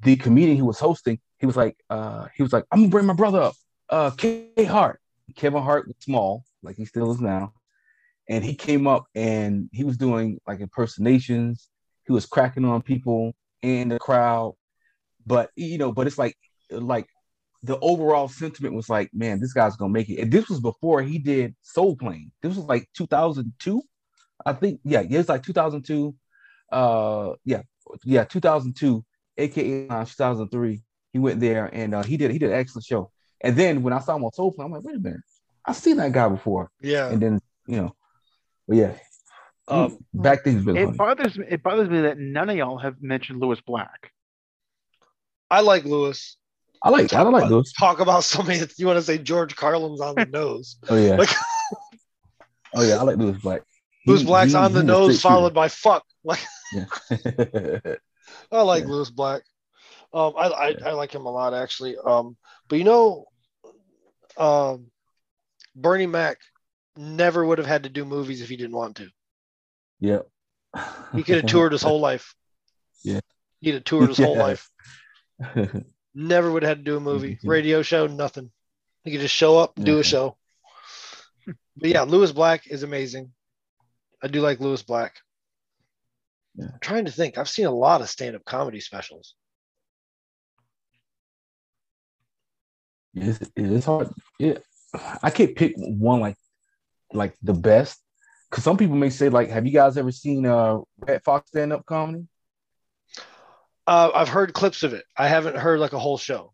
the comedian who was hosting, he was like, uh, he was like, I'm gonna bring my brother up, uh, K Hart. Kevin Hart was small, like he still is now, and he came up and he was doing like impersonations. He was cracking on people in the crowd, but you know, but it's like like the overall sentiment was like, man, this guy's gonna make it. And this was before he did Soul Plane. This was like 2002, I think. Yeah, yeah, it's like 2002. Uh, yeah, yeah, 2002, aka 2003. He went there and uh, he did he did an excellent show. And then when I saw him on Soul Plane, I'm like, wait a minute, I've seen that guy before. Yeah. And then you know, but yeah. Um, back then, really it funny. bothers me. It bothers me that none of y'all have mentioned Lewis Black. I like Lewis. I like I don't like Lewis. Talk about somebody that you want to say George Carlin's on the <laughs> nose. Oh yeah. Like, oh yeah, I like Lewis Black. Lewis Black's he- on the nose, followed by fuck. <laughs> Like I like Yeah. Lewis Black. Um, I, I I like him a lot actually. Um, but you know, um, Bernie Mac never would have had to do movies if he didn't want to. yeah. He could have toured his whole life. <laughs> Yeah. He'd have toured his whole life. <laughs> Never would have had to do a movie, Mhm. radio show, nothing. He could just show up, do Yeah. a show. But yeah, Lewis Black is amazing. I do like Lewis Black. Yeah. I'm trying to think. I've seen a lot of stand-up comedy specials. it's, it's hard. Yeah, I can't pick one like like the best because some people may say like, have you guys ever seen uh Redd Foxx stand up comedy? Uh, I've heard clips of it. I haven't heard like a whole show.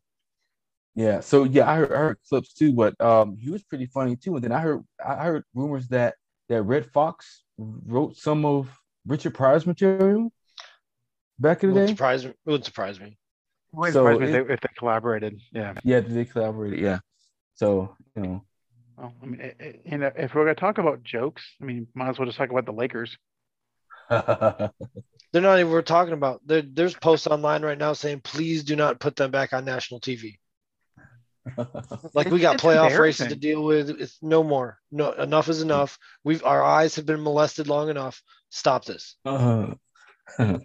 Yeah, so yeah, I heard, I heard clips too, but um, he was pretty funny too. And then I heard I heard rumors that that Redd Foxx wrote some of Richard Pryor's material back in the Wouldn't day. surprise me. It wouldn't surprise me. Wouldn't So surprise me if, they, if they collaborated. Yeah. Yeah, they collaborated. Yeah, so you know, Well, I mean, i- i- and if we're gonna talk about jokes, I mean, might as well just talk about the Lakers. <laughs> They're not even we're talking about. There, there's posts online right now saying, please do not put them back on national TV. <laughs> Like we got it's playoff races to deal with. It's no more. No, enough is enough. We've our eyes have been molested long enough. Stop this. uh, <laughs> um,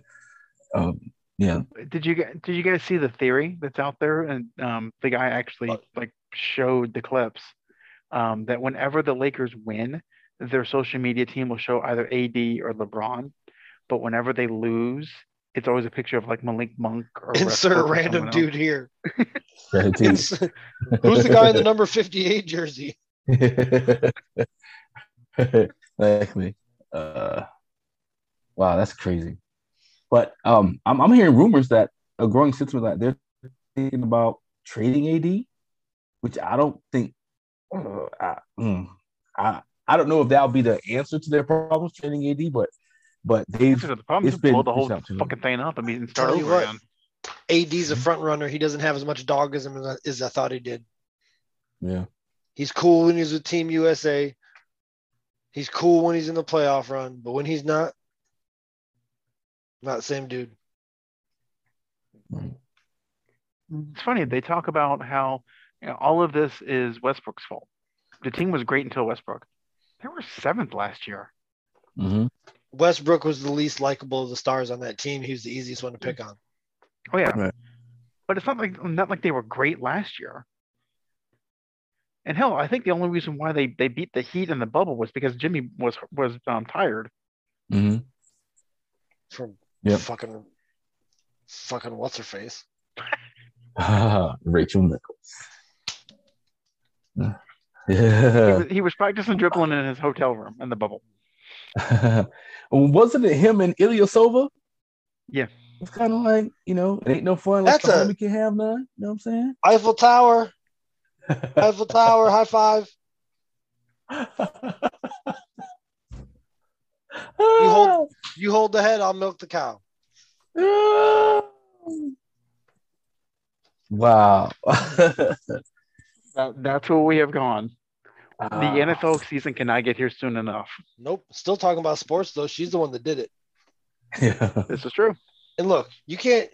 yeah, Did you get? Did you guys see the theory that's out there? And um, the guy actually What? like showed the clips um, that whenever the Lakers win, their social media team will show either AD or LeBron, but whenever they lose, it's always a picture of like Malik Monk or Insert a Westbrook or random dude here. <laughs> Who's the guy in the number 58 jersey? <laughs> exactly. Uh, wow, that's crazy. But um, I'm I'm hearing rumors that a growing sentiment that they're thinking about trading AD, which I don't think. Uh, I, mm, I I don't know if that'll be the answer to their problems trading AD, but but they've The problem It's is blow the whole pushed out to them. fucking thing up. I mean, and start over what. again. AD's a front runner. He doesn't have as much dogism as I- as I thought he did. yeah He's cool when he's with Team USA. He's cool when he's in the playoff run, but when he's not, not the same dude. It's funny. They talk about how you know, all of this is Westbrook's fault. The team was great until Westbrook. They were seventh last year. hmm Westbrook was the least likable of the stars on that team. He was the easiest one to pick on. Oh yeah, Right. but it's not like not like they were great last year. And hell, I think the only reason why they, they beat the Heat in the bubble was because Jimmy was was um, tired. Mm-hmm. From Yep. fucking, fucking what's her face? <laughs> Rachel Nichols. He Yeah. was, <laughs> he was practicing dribbling in his hotel room in the bubble. <laughs> Wasn't it him and Ilyasova? Yeah. It's kind of like, you know, it ain't no fun unless That's the a- homie can have none. You know what I'm saying? Eiffel Tower, <laughs> Eiffel Tower, high five. You hold- You hold the head, I'll milk the cow. wow. <laughs> That, that's where we have gone. The uh, NFL season cannot get here soon enough. Nope. Still talking about sports though. She's the one that did it. Yeah. This is true. And look, you can't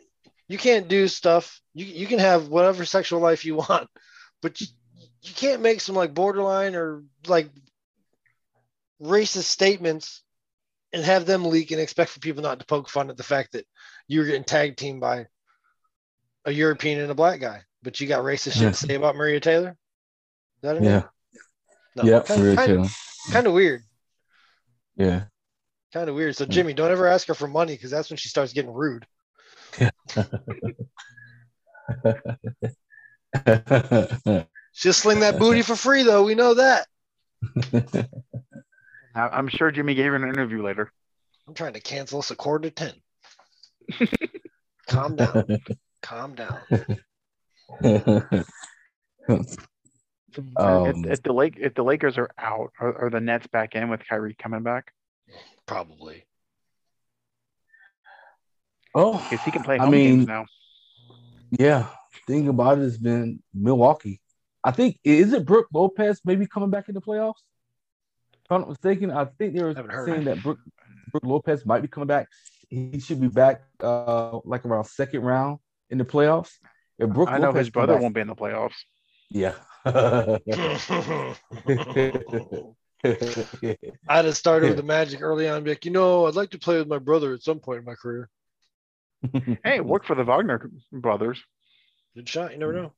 you can't do stuff. You you can have whatever sexual life you want, but you, you can't make some like borderline or like racist statements and have them leak and expect for people not to poke fun at the fact that you were getting tag team by a European and a black guy, but you got racist shit Yeah. to say about Maria Taylor. Is that Yeah. name? No. Yeah. Kind, kind, kind of weird. Yeah. Kind of weird. So Jimmy, don't ever ask her for money because that's when she starts getting rude. <laughs> She'll sling that booty for free though. We know that. <laughs> I- I'm sure Jimmy gave her an interview later. I'm trying to cancel us a quarter to ten. Calm down. <laughs> Calm down. Um, if, if the Lake if the Lakers are out, are, are the Nets back in with Kyrie coming back? Probably. oh, Because he can play I mean- games now. yeah. Thing about it has been Milwaukee. I think is it Brook Lopez maybe coming back in the playoffs? If I'm not mistaken, I think they were Haven't saying that Brook, Brook Lopez might be coming back. He should be back uh like around second round in the playoffs. If Brook I know Lopez his brother back- won't be in the playoffs. Yeah. <laughs> I'd have started with the Magic early on, and be like, you know, I'd like to play with my brother at some point in my career. <laughs> Hey, work for the Wagner brothers. Good shot. You never know.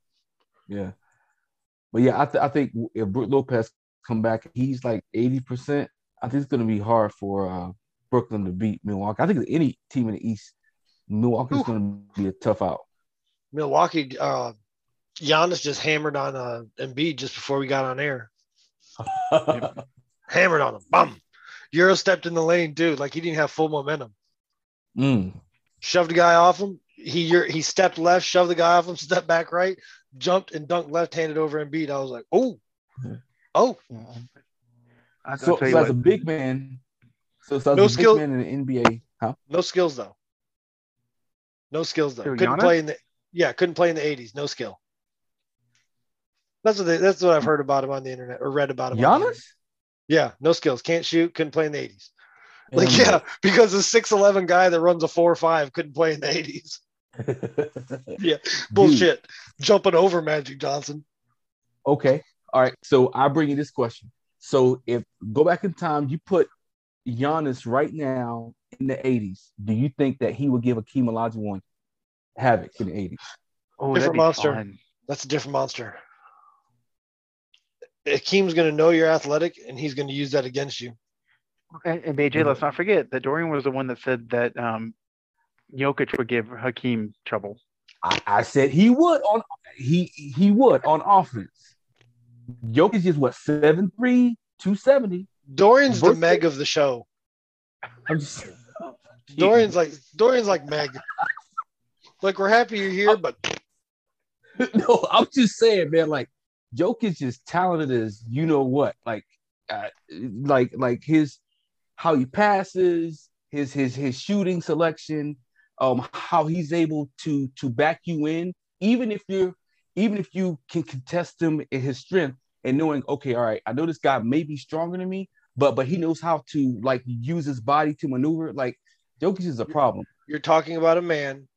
Yeah. But yeah, I, th- I think if Brook Lopez come back, he's like 80%. I think it's going to be hard for uh, Brooklyn to beat Milwaukee. I think any team in the East, Milwaukee's Ooh. going to be a tough out. Milwaukee, uh, Giannis just hammered on uh, Embiid just before we got on air. <laughs> Hammered on him. Bum. Euro stepped in the lane, dude. Like he didn't have full momentum. Mm. Shoved the guy off him. He he stepped left, shoved the guy off him, stepped back right, jumped and dunked left handed over Embiid. I was like, oh, oh, I, So, I'll tell you so as a big man, so, so as No a skill- big man in the NBA, huh? no skills though. No skills though. Couldn't play in the yeah, couldn't play in the 80s. No skill. That's what they, that's what I've heard about him on the internet or read about him. on the internet. Giannis? Yeah, no skills. Can't shoot. Couldn't play in the 80s. Like, And- yeah, because a 6'11 guy that runs a 4 or 5 couldn't play in the 80s. <laughs> yeah, Bullshit. Jumping over Magic Johnson. Okay. All right. So I bring you this question. So if go back in time, you put Giannis right now in the 80s, do you think that he would give a Akeem Olajuwon havoc in the 80s? oh, different monster. fun. That's a different monster. Akeem's going to know you're athletic and he's going to use that against you. And, and BJ, let's not forget that Dorian was the one that said that um, Jokic would give Hakeem trouble. I, I said he would on he he would on offense. Jokic is what 7'3, 270. Dorian's the Meg of the show. I'm just Dorian's like Dorian's like Meg. Like we're happy you're here, but <laughs> no, I'm just saying, man. Like Jokic is talented as you know what. Like, uh, like, like his how he passes, his his his shooting selection, um, how he's able to to back you in, even if you're even if you can contest him in his strength and knowing, okay, all right, I know this guy may be stronger than me, but but he knows how to like use his body to maneuver. Like Jokic is a problem. you're talking about a man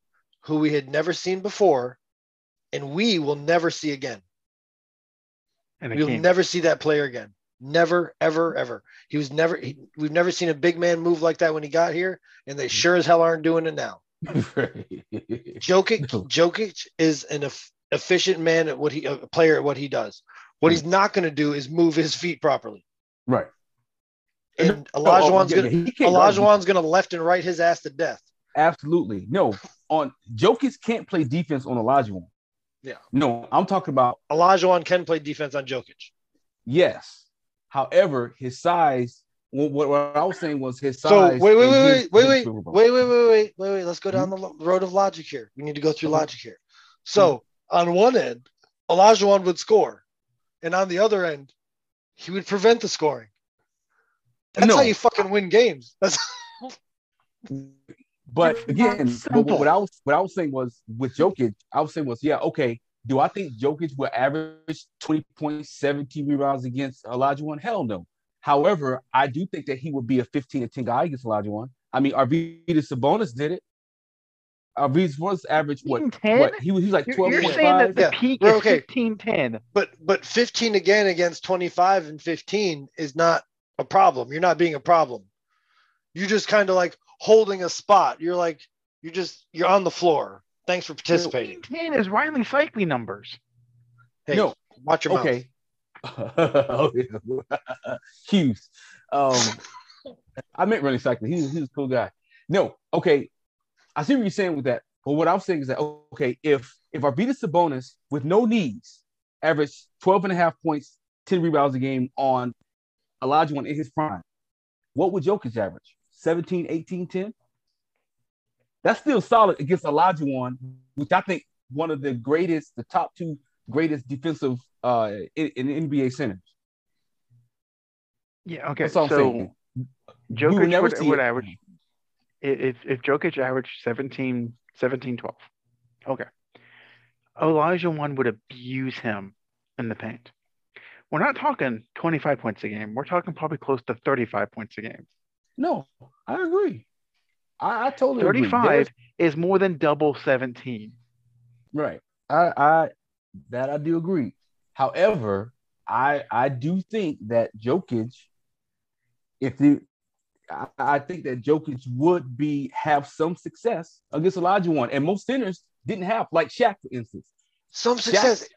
who we had never seen before and we will never see again. And We'll Hakeem. never see that player again. Never, ever, ever. He was never. He, we've never seen a big man move like that when he got here, and they sure as hell aren't doing it now. <laughs> Jokic, No. Jokic is an eff- efficient man at what he a player at what he does. What he's mm. not going to do is move his feet properly. right. And No, Olajuwon's oh, yeah, gonna he can't guard you. Olajuwon's gonna left and right his ass to death. Absolutely. No, on Jokic can't play defense on Olajuwon. Yeah. No, I'm talking about Olajuwon can play defense on Jokic. yes. However, his size. What, what, I was saying was his So size. wait, wait, and wait, wait, wait, wait, wait, wait, wait, wait, wait. Let's go down hmm? the road of logic here. We need to go through Okay. logic here. So hmm? on one end, Olajuwon would score, and on the other end, he would prevent the scoring. That's No. how you fucking win games. That's <laughs> But It's again, but what, I was what I was saying was with Jokic, I was saying was yeah, okay. Do I think Jokic will average 20 points, 17 rebounds against one Hell no. However, I do think that he would be a 15 to 10 guy against one I mean, Arvydas Sabonis did it. Arvydas Sabonis averaged what? 10? what? He was, he was like 12 You're saying that the Yeah. peak We're is okay. 15 10. But but 15 again against 25 and 15 is not a problem. You're not being a problem. You're just kind of like holding a spot. You're like you're just you're on the floor. Thanks for participating. 10 is Riley Cycling numbers. Hey, No. watch your mouth. <laughs> okay. <laughs> oh, yeah. Hughes. Um, I meant Riley Cycling. He's, was, he was a cool guy. No, okay. I see what you're saying with that. But what I'm saying is that, okay, if if Arvydas Sabonis with no knees averaged 12 and a half points, 10 rebounds a game on Olajuwon in his prime, what would Jokic average? 17, 18, 10? That's still solid against Olajuwon, which I think one of the greatest, the top two greatest defensive uh in, in NBA centers. Yeah, okay. That's all I'm so saying. Jokic would, would average if if Jokic averaged 17, 17 12. Okay. Olajuwon would abuse him in the paint. We're not talking 25 points a game. We're talking probably close to 35 points a game. No, I agree. I, I totally 35 There's- is more than double 17. Right. I I that I do agree. However, I I do think that Jokic, if the I, I think that Jokic would be have some success against Olajuwon, and most centers didn't have, like Shaq, for instance. Some success.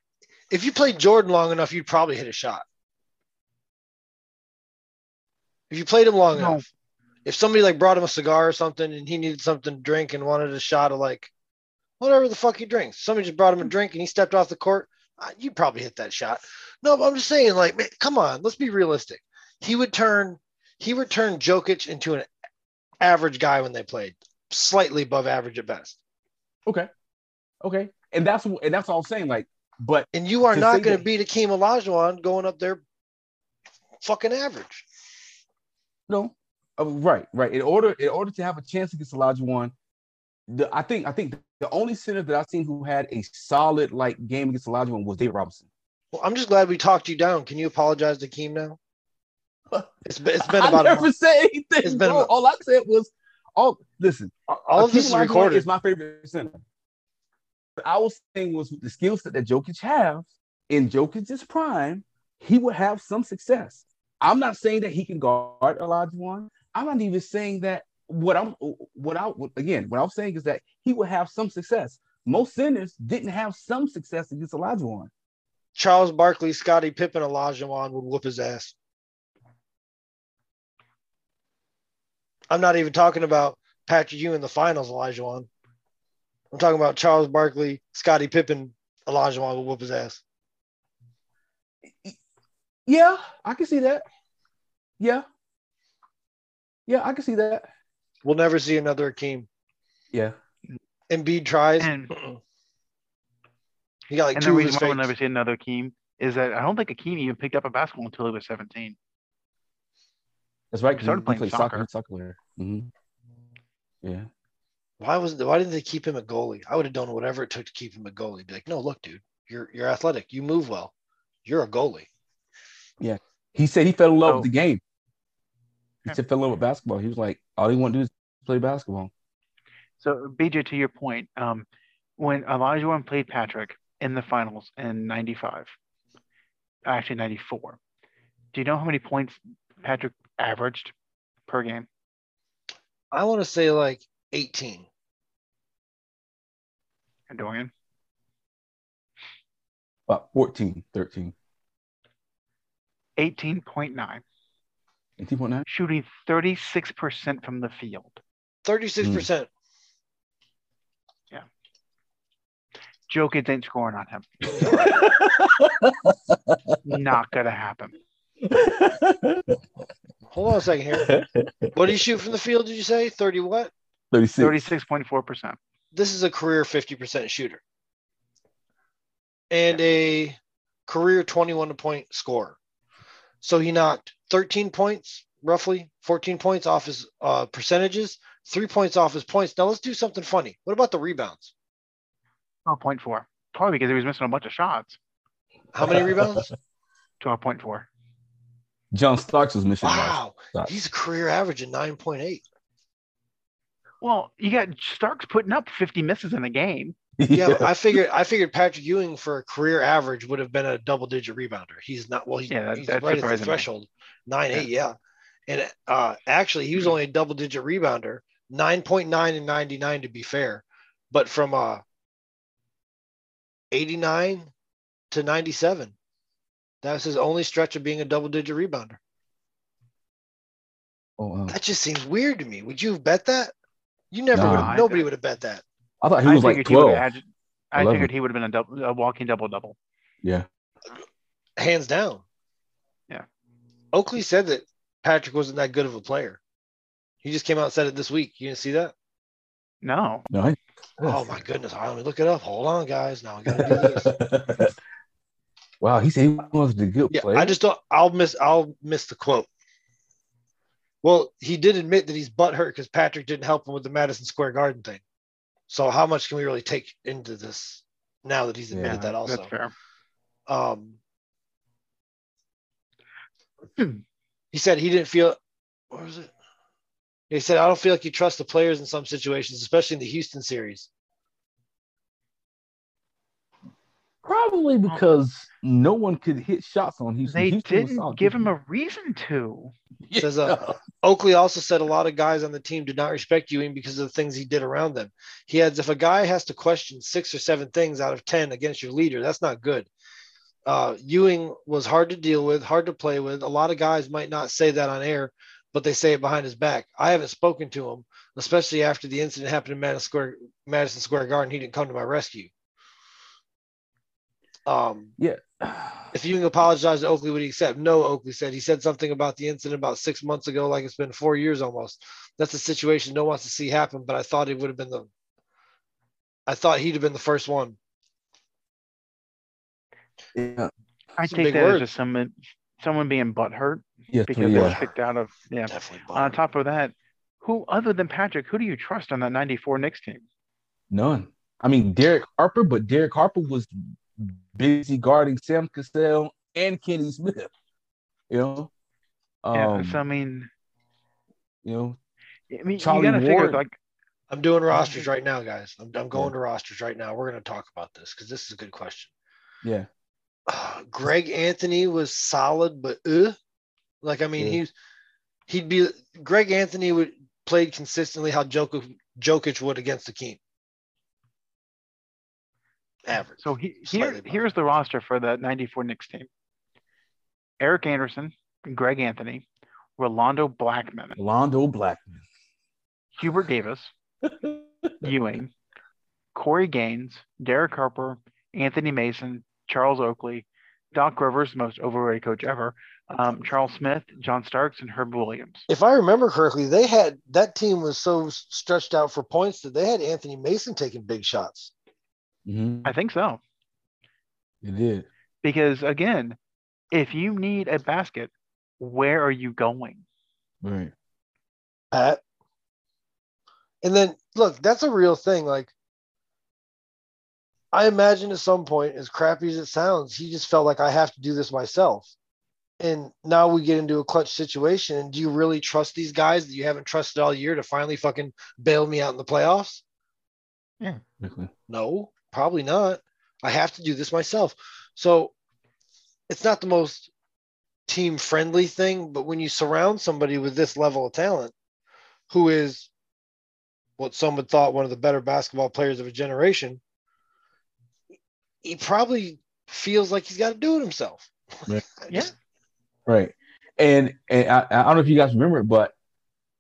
If you played Jordan long enough, you'd probably hit a shot. If you played him long No. enough, if somebody like brought him a cigar or something and he needed something to drink and wanted a shot of like whatever the fuck he drinks, somebody just brought him a drink and he stepped off the court, you'd probably hit that shot. No, but I'm just saying, like, man, come on, let's be realistic. He would turn, he would turn Jokic into an average guy when they played, slightly above average at best. Okay, okay, and that's and that's all I'm saying. Like, but And you are not going to beat Akeem Olajuwon going up there fucking average. No, uh, right, right. In order, in order to have a chance against Olajuwon, the I think I think the only center that I've seen who had a solid like game against Olajuwon was David Robinson. Well, I'm just glad we talked you down. Can you apologize to Akeem now? <laughs> It's been, it's been I about a never said anything. It's been about- all I said was, "Oh, listen, All of this is recorded. Is my favorite center. What I was saying was with the skill set that Jokic has in Jokic's prime, he would have some success. I'm not saying that he can guard Olajuwon. I'm not even saying that. What I'm, what I again, what I'm saying is that he would have some success. Most centers didn't have some success against Olajuwon. Charles Barkley, Scottie Pippen, Olajuwon would whoop his ass. I'm not even talking about Patrick Ewing in the finals, Olajuwon. I'm talking about Charles Barkley, Scottie Pippen, Olajuwon would whoop his ass. Yeah, I can see that. Yeah, yeah, I can see that. We'll never see another Akeem. Yeah, Embiid tries. And. <clears throat> He got like and two the of reason why we'll never see another Akeem is that I don't think Akeem even picked up a basketball until he was 17. that's right. He started he playing played soccer. soccer. Soccer player. Mhm. Yeah. Why was why didn't they keep him a goalie? I would have done whatever it took to keep him a goalie. Be like, no, look, dude, you're you're athletic. You move well. You're a goalie. Yeah. He said he fell in love Oh. with the game. He Yeah. said fell in love with basketball. He was like, all he want to do is play basketball. So, BJ, to your point, um, when Elijah played Patrick in the finals in 95, actually 94, do you know how many points Patrick averaged per game? I want to say like 18. And Dorian? About 14, 13, 18.9, 18.9. shooting 36% from the field. 36%. yeah Jokic ain't scoring on him. <laughs> Not going to happen. <laughs> Hold on a second here. What do you shoot from the field? Did you say 30 what? 36. 36.4%. This is a career 50% shooter and a career 21 point scorer. So he knocked 13 points, roughly 14 points off his uh, percentages, three points off his points. Now let's do something funny. What about the rebounds? Oh, 12.4. probably because he was missing a bunch of shots. How many rebounds? <laughs> Twelve point four. John Starks was missing. Wow, he's a career average of nine point eight. Well, you got Starks putting up fifty misses in a game. <laughs> yeah, yeah. I figured I figured Patrick Ewing for a career average would have been a double digit rebounder. He's not well, he's, yeah, that, he's right at the threshold. Nine yeah. eight, yeah. And uh actually he was only a double digit rebounder, 9.9 and 99 to be fair. But from uh 89 to 97. that was his only stretch of being a double digit rebounder. Oh, wow. That just seems weird to me. Would you have bet that? You never nah, would have, nobody would have bet that. I thought he was like 12. Had, I 11. figured he would have been a, double, a walking double double. Yeah. Hands down. Yeah. Oakley said that Patrick wasn't that good of a player. He just came out and said it this week. You didn't see that? No. No. I, oh my goodness. Let me look it up. Hold on, guys. Now I gotta do this. <laughs> wow, he said he was the good yeah, player. I just don't I'll miss I'll miss the quote. Well, he did admit that he's butthurt because Patrick didn't help him with the Madison Square Garden thing. So how much can we really take into this now that he's admitted yeah, that also? That's fair. Um, <clears throat> he said he didn't feel. What was it? He said, "I don't feel like you trust the players in some situations, especially in the Houston series." Probably because no one could hit shots on Houston. They Houston didn't give him a reason to. Yeah. Says uh, Oakley also said a lot of guys on the team did not respect Ewing because of the things he did around them. He adds, if a guy has to question six or seven things out of ten against your leader, that's not good. Uh, Ewing was hard to deal with, hard to play with. A lot of guys might not say that on air, but they say it behind his back. I haven't spoken to him, especially after the incident happened in Madison Square, Madison Square Garden. He didn't come to my rescue. Um, yeah. if you can apologize to Oakley, would he accept? No, Oakley said. He said something about the incident about six months ago, like it's been four years almost. That's a situation no one wants to see happen, but I thought it would have been the I thought he'd have been the first one. Yeah. I take that word. as just someone someone being butthurt yeah, because yeah. they were kicked out of yeah. Definitely On top of that, who other than Patrick, who do you trust on that 94 Knicks team? None. I mean Derek Harper, but Derek Harper was busy guarding Sam Cassell and Kenny Smith. You know, um, yeah. So I mean, you know, I mean, Charlie you gotta Ward, figure like. I'm doing rosters right now, guys. I'm, I'm going yeah. to rosters right now. We're going to talk about this because this is a good question. Yeah. Uh, <sighs> Greg Anthony was solid, but uh, like I mean, yeah. he's he'd be Greg Anthony would played consistently how Jokic, Jokic would against the King average. So he, here, here's the roster for the 94 Knicks team. Eric Anderson, Greg Anthony, Rolando Blackman. Rolando Blackman. Hubert Davis, <laughs> Ewing, Corey Gaines, Derek Harper, Anthony Mason, Charles Oakley, Doc Rivers, most overrated coach ever, um, Charles Smith, John Starks, and Herb Williams. If I remember correctly, they had that team was so stretched out for points that they had Anthony Mason taking big shots. Mm-hmm. I think so. It did. Because again, if you need a basket, where are you going? Right. Pat. And then look, that's a real thing. Like I imagine at some point, as crappy as it sounds, he just felt like I have to do this myself. And now we get into a clutch situation. And do you really trust these guys that you haven't trusted all year to finally fucking bail me out in the playoffs? Yeah. No. Probably not. I have to do this myself. So it's not the most team friendly thing, but when you surround somebody with this level of talent, who is what some would thought one of the better basketball players of a generation, he probably feels like he's got to do it himself. Right. <laughs> yeah. Right. And and I, I don't know if you guys remember it, but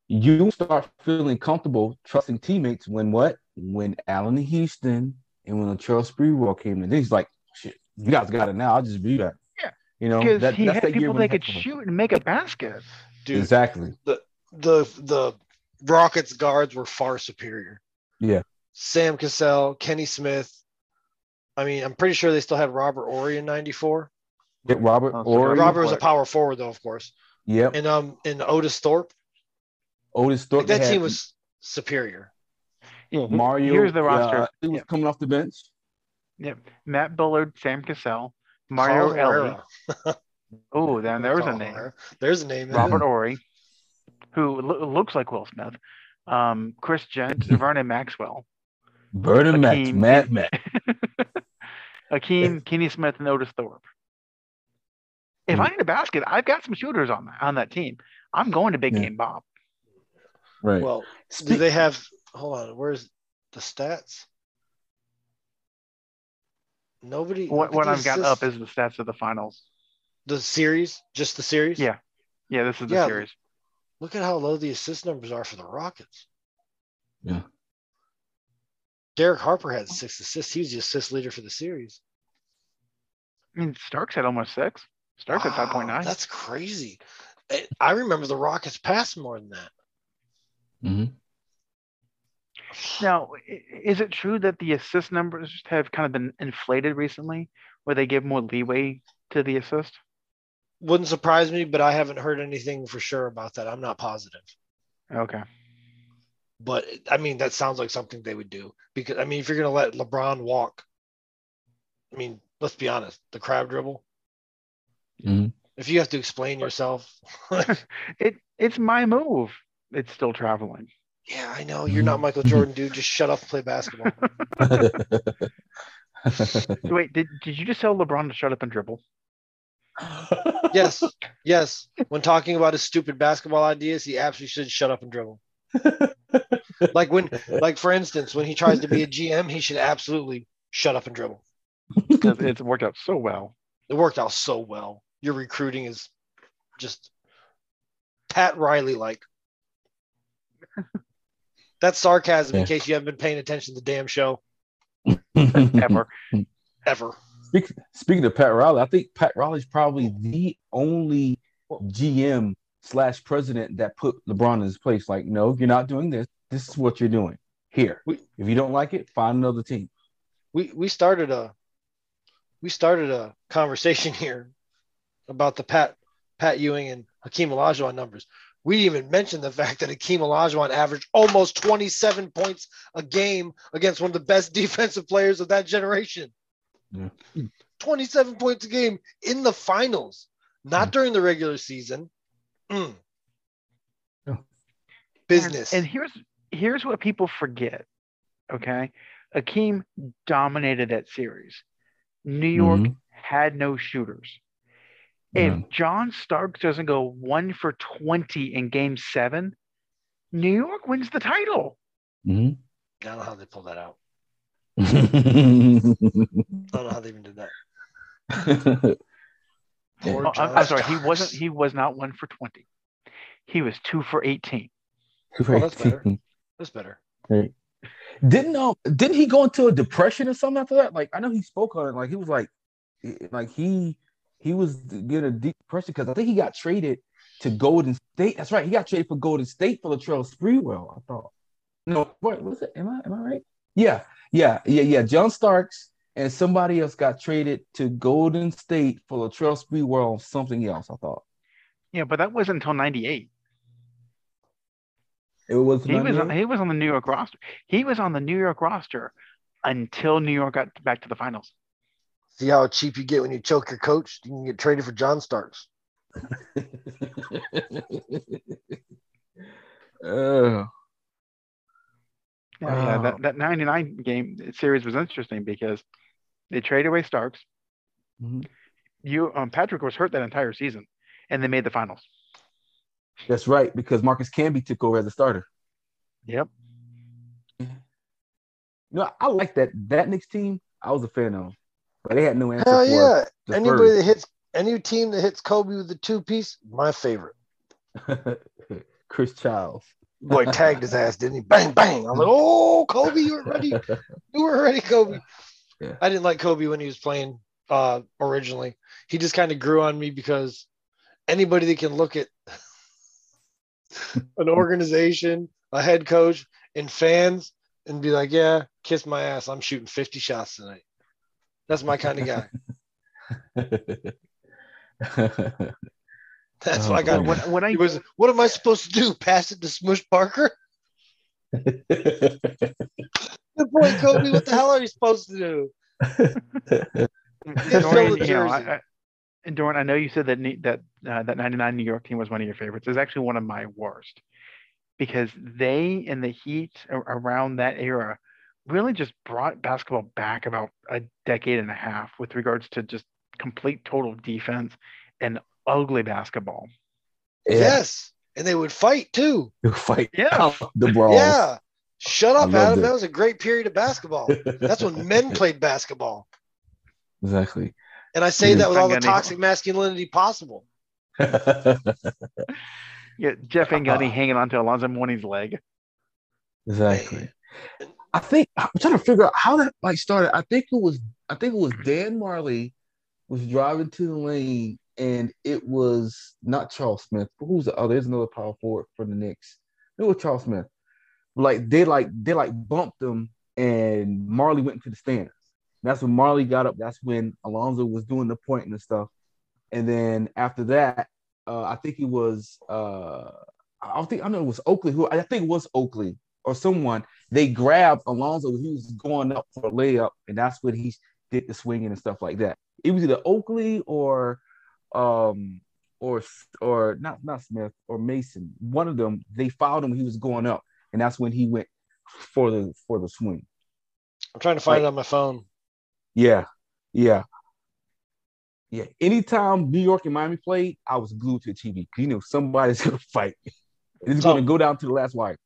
you start feeling comfortable trusting teammates when what? When Allan Houston and when the Charles Sprewell came in, then he's like, shit, you guys got it now. I'll just be back. Yeah. You know, because that, he had people that could shoot and make a basket. Dude, exactly. The the the Rockets guards were far superior. Yeah. Sam Cassell, Kenny Smith. I mean, I'm pretty sure they still had Robert Horry in '94. Yeah, Robert oh, Horry. Robert was a power forward, though, of course. Yep. And um, and Otis Thorpe. Otis Thorpe. Like that team was superior. Yeah, Mario. Here's the roster. Uh, he was yeah. coming off the bench. Yep. Matt Bullard, Sam Cassell, Mario Elie. <laughs> oh, then there was a name. There's a name. Robert Horry, who lo- looks like Will Smith. Um, Chris Jent, <laughs> Vernon Maxwell. Vernon Max, Matt Matt. <laughs> Akeem, Kenny Smith, and Otis Thorpe. If mm-hmm. I need a basket, I've got some shooters on that on that team. I'm going to big yeah. game Bob. Right. Well, do they have? Hold on. Where's the stats? Nobody. What, what I've got up is the stats of the finals. The series, just the series. Yeah, yeah. This is the yeah, series. Look at how low the assist numbers are for the Rockets. Yeah. Derek Harper had six assists. He was the assist leader for the series. I mean, Starks had almost six. Starks wow, at five point nine. That's crazy. I remember the Rockets passed more than that. Mm-hmm. Now, is it true that the assist numbers have kind of been inflated recently, where they give more leeway to the assist? Wouldn't surprise me, but I haven't heard anything for sure about that. I'm not positive. Okay. But I mean, that sounds like something they would do because I mean, if you're going to let LeBron walk, I mean, let's be honest, the crab dribble. Mm-hmm. If you have to explain yourself, <laughs> <laughs> it it's my move. It's still traveling. Yeah, I know. You're not Michael Jordan, dude. Just shut up and play basketball. <laughs> Wait, did, did you just tell LeBron to shut up and dribble? yes, yes. When talking about his stupid basketball ideas, he absolutely should shut up and dribble. <laughs> like when, <laughs> like for instance, when he tries to be a GM, he should absolutely shut up and dribble. it's worked out so well. It worked out so well. Your recruiting is just Pat Riley like. That's sarcasm yeah. in case you haven't been paying attention to the damn show. <laughs> Ever. Ever. Speak, speaking of Pat Riley, I think Pat Riley's probably the only GM slash president that put LeBron in his place. Like, no, you're not doing this. This is what you're doing here. We, if you don't like it, find another team. We we started a we started a conversation <laughs> here about the Pat Pat Ewing and Hakeem Olajuwon numbers. We even mention the fact that Akeem Olajuwon averaged almost 27 points a game against one of the best <laughs> defensive players of that generation. Yeah. 27 points a game in the finals, not yeah. during the regular season. Mm. Yeah. Business. And, and here's here's what people forget. Okay. Akeem dominated that series. New York mm-hmm. had no shooters. If John Starks doesn't go one for 20 in game seven, New York wins the title. Mm-hmm. I don't know how they pulled that out. <laughs> I don't know how they even did that. <laughs> oh, I'm, I'm, sorry, he wasn't. He was not one for 20. He was two for 18. Two for oh, that's better. That's better. Right. Didn't um didn't he go into a depression or something after that? Like I know he spoke on it. Like he was like, like he he was getting a deep depression because I think he got traded to Golden State. That's right. He got traded for Golden State for Latrell Sprewell. I thought. No, what was it? Am I am I right? Yeah, yeah, yeah, yeah. John Starks and somebody else got traded to Golden State for Latrell Sprewell something else. I thought. Yeah, but that wasn't until '98. It was. He was. On, he was on the New York roster. He was on the New York roster until New York got back to the finals. See how cheap you get when you choke your coach? You can get traded for John Starks. <laughs> oh. Yeah, yeah, that, that 99 game series was interesting because they traded away Starks. Mm-hmm. You um, Patrick was hurt that entire season, and they made the finals. That's right, because Marcus Camby took over as a starter. Yep. You know, I like that that Knicks team. I was a fan of. But they had no answer. Hell yeah! Anybody that hits any team that hits Kobe with the two piece, my favorite. <laughs> Chris Childs. Boy tagged his ass, didn't he? Bang bang! I'm like, oh, Kobe, you were ready. <laughs> You were ready, Kobe. Yeah. I didn't like Kobe when he was playing uh, originally. He just kind of grew on me because anybody that can look at <laughs> an organization, a head coach, and fans and be like, yeah, kiss my ass. I'm shooting 50 shots tonight. That's my kind of guy. <laughs> That's oh, why I got. What, what I was. What am I supposed to do? Pass it to Smush Parker? <laughs> the boy Kobe. What the hell are you supposed to do? Dorian, you know, I, I, Dorian, I know you said that that uh, that 99 New York team was one of your favorites. It's actually one of my worst because they and the Heat around that era really just brought basketball back about a decade and a half with regards to just complete total defense and ugly basketball. Yeah. Yes, and they would fight too. fight. Yeah, <laughs> the brawl. Yeah. Shut up, Adam. It. That was a great period of basketball. That's when <laughs> men played basketball. Exactly. And I say that with all the toxic masculinity possible. <laughs> yeah, Jeff uh, Van Gundy hanging onto Alonzo Mourning's leg. Exactly. I think I'm trying to figure out how that like started. I think it was I think it was Dan Majerle was driving to the lane and it was not Charles Smith, but who's the other? There's another power forward for the Knicks. It was Charles Smith. Like they like they like bumped him and Majerle went into the stands. That's when Majerle got up. That's when Alonzo was doing the pointing and stuff. And then after that, uh, I think it was uh, I think I know it was Oakley who I think it was Oakley or someone. They grabbed Alonzo. He was going up for a layup, and that's when he did the swinging and stuff like that. It was either Oakley or um or or not not Smith or Mason. One of them they fouled him. He was going up, and that's when he went for the for the swing. I'm trying to find like, it on my phone. Yeah, yeah, yeah. Anytime New York and Miami played, I was glued to the TV. You know somebody's <laughs> gonna fight. It's so, gonna go down to the last wire.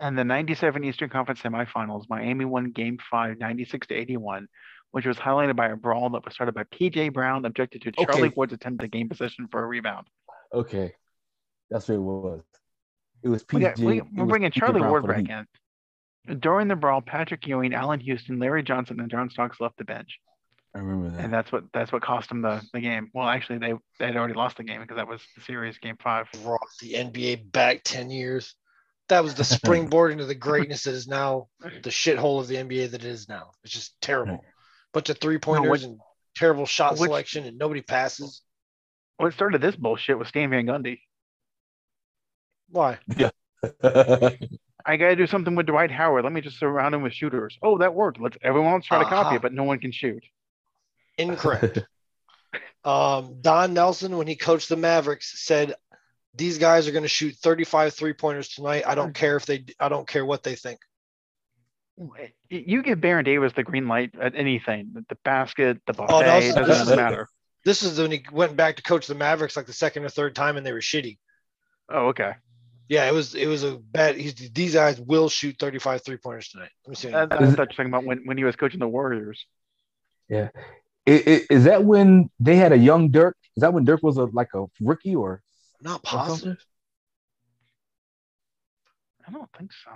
And the 97 Eastern Conference semifinals, Miami won game five, 96 to 81, which was highlighted by a brawl that was started by PJ Brown, objected to Charlie okay. Ward's attempt to gain possession for a rebound. Okay. That's what it was. It was PJ. We, are bringing Charlie Ward back in. During the brawl, Patrick Ewing, Allan Houston, Larry Johnson, and John Starks left the bench. I remember that. And that's what that's what cost them the, the game. Well, actually, they they had already lost the game because that was the series game five. Brought the NBA back ten years. That was the <laughs> springboard into the greatness that is now the shithole of the NBA that it is now. It's just terrible. Bunch of three pointers no, and terrible shot which, selection, and nobody passes. What started this bullshit was Stan Van Gundy. Why? Yeah. <laughs> I got to do something with Dwight Howard. Let me just surround him with shooters. Oh, that worked. Let's everyone else try uh-huh. to copy it, but no one can shoot. Incorrect. <laughs> um, Don Nelson, when he coached the Mavericks, said these guys are going to shoot 35 three pointers tonight. I don't care if they, I don't care what they think. You give Baron Davis the green light at anything, the basket, the buffet, oh, no, it doesn't matter. This is when he went back to coach the Mavericks like the second or third time and they were shitty. Oh, okay. Yeah, it was it was a bad. He's, these guys will shoot 35 three pointers tonight. Let me see. That's what you're talking about when, when he was coaching the Warriors. Yeah, it, it, is that when they had a young Dirk? Is that when Dirk was a like a rookie or not positive? I don't think so.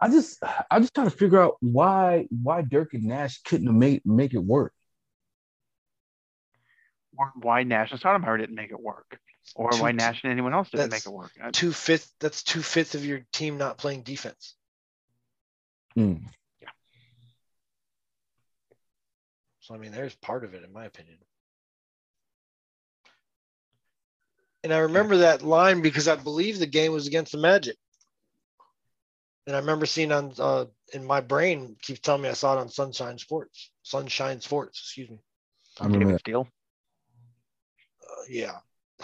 I just I just trying to figure out why why Dirk and Nash couldn't make make it work. Or why Nash and Stoudemire didn't make it work or two, why Nash and anyone else didn't make it work. Two fifth. That's two fifths of your team not playing defense. Mm. Yeah. So I mean, there's part of it, in my opinion. And I remember that line because I believe the game was against the Magic. And I remember seeing on uh, in my brain keeps telling me I saw it on Sunshine Sports, Sunshine Sports, excuse me. I remember that deal. Uh, yeah,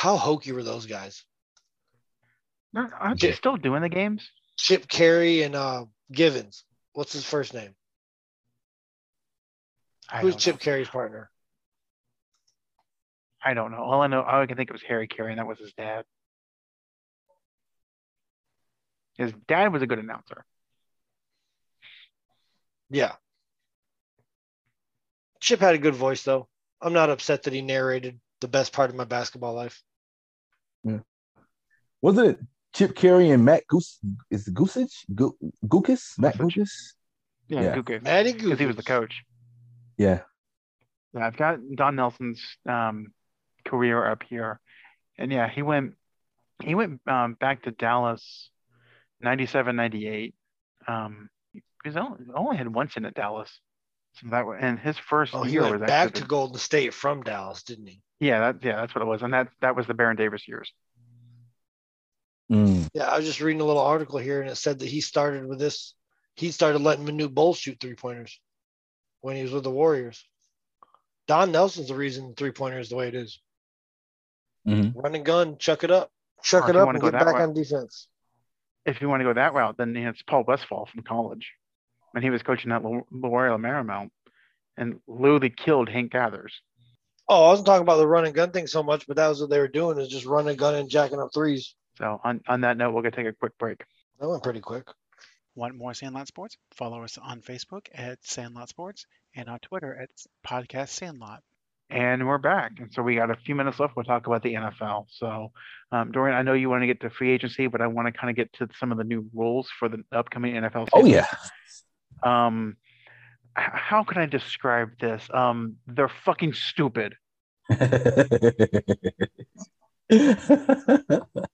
how hokey were those guys? Aren't they still doing the games? Chip Caray and uh, Givens. What's his first name? I Who's Chip know. Caray's partner? I don't know. All I know, all I can think it was Harry Caray, and that was his dad. His dad was a good announcer. Yeah. Chip had a good voice, though. I'm not upset that he narrated the best part of my basketball life. Yeah. Wasn't it Chip Caray and Matt Goose? Is it Goosage? Go- Guokas? Matt Guokas? Yeah, yeah. Guokas. Matty Because he was the coach. Yeah. Yeah, I've got Don Nelson's um, career up here, and yeah, he went he went um, back to Dallas, 97, 98. Um, because only, only had one stint at Dallas. So that and his first oh, year was back to Golden State from Dallas, didn't he? Yeah, that yeah, that's what it was, and that that was the Baron Davis years. Mm. Yeah, I was just reading a little article here, and it said that he started with this he started letting Manute Bol shoot three pointers when he was with the Warriors. Don Nelson's the reason three pointer is the way it is. Mhm. Run and gun, chuck it up, chuck Or it up, and get back route. on defense. If you want to go that route, then it's Paul Westphal from college, when he was coaching at Lo- Loyola Marymount, and literally killed Hank Gathers. Oh, I wasn't talking about the run and gun thing so much, but that was what they were doing is just running gun and jacking up threes. So on, on that note, we're gonna take a quick break. That went pretty quick. Want more Sandlot Sports? Follow us on Facebook at Sandlot Sports and on Twitter at Podcast Sandlot. And we're back. And so we got a few minutes left. We'll talk about the NFL. So, um, Dorian, I know you want to get to free agency, but I want to kind of get to some of the new rules for the upcoming NFL Season. Oh yeah. Um, how can I describe this? Um, they're fucking stupid. <laughs>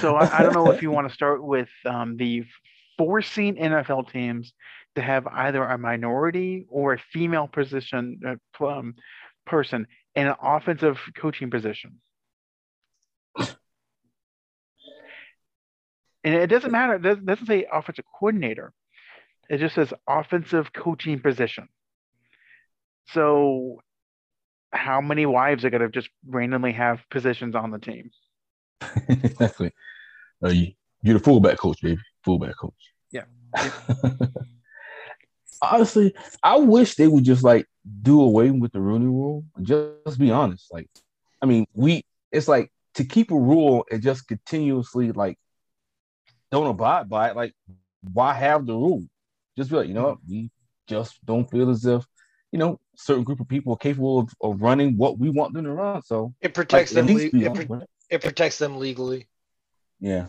So I, I don't know if you want to start with um, the forcing NFL teams to have either a minority or a female position uh, um, person in an offensive coaching position. And it doesn't matter. It doesn't- doesn't say offensive coordinator. It just says offensive coaching position. So, how many wives are going to just randomly have positions on the team? <laughs> exactly. Uh, you, you're the fullback coach, baby. Fullback coach. Yeah. <laughs> Honestly, I wish they would just like do away with the Rooney Rule. Just be honest. Like, I mean, we it's like to keep a rule and just continuously like don't abide by it. Like, why have the rule? Just be like, you know what? We just don't feel as if you know certain group of people are capable of, of running what we want them to run. So It protects at them. least Le- it, honest pro- with it. it protects them legally. Yeah.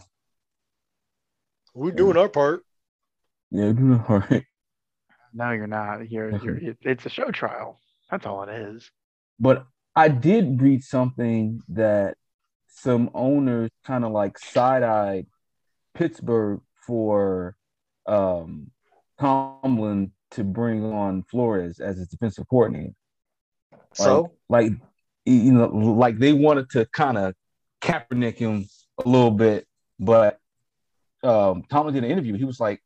We're doing our part. Yeah, do all right. No, you're not. You're, you're it's a show trial. That's all it is. But I did read something that some owners kind of like side-eyed Pittsburgh for um, Tomlin to bring on Flores as his defensive coordinator. So like you know, like they wanted to kind of Kaepernick him a little bit, but um, Tomlin did an interview. He was like,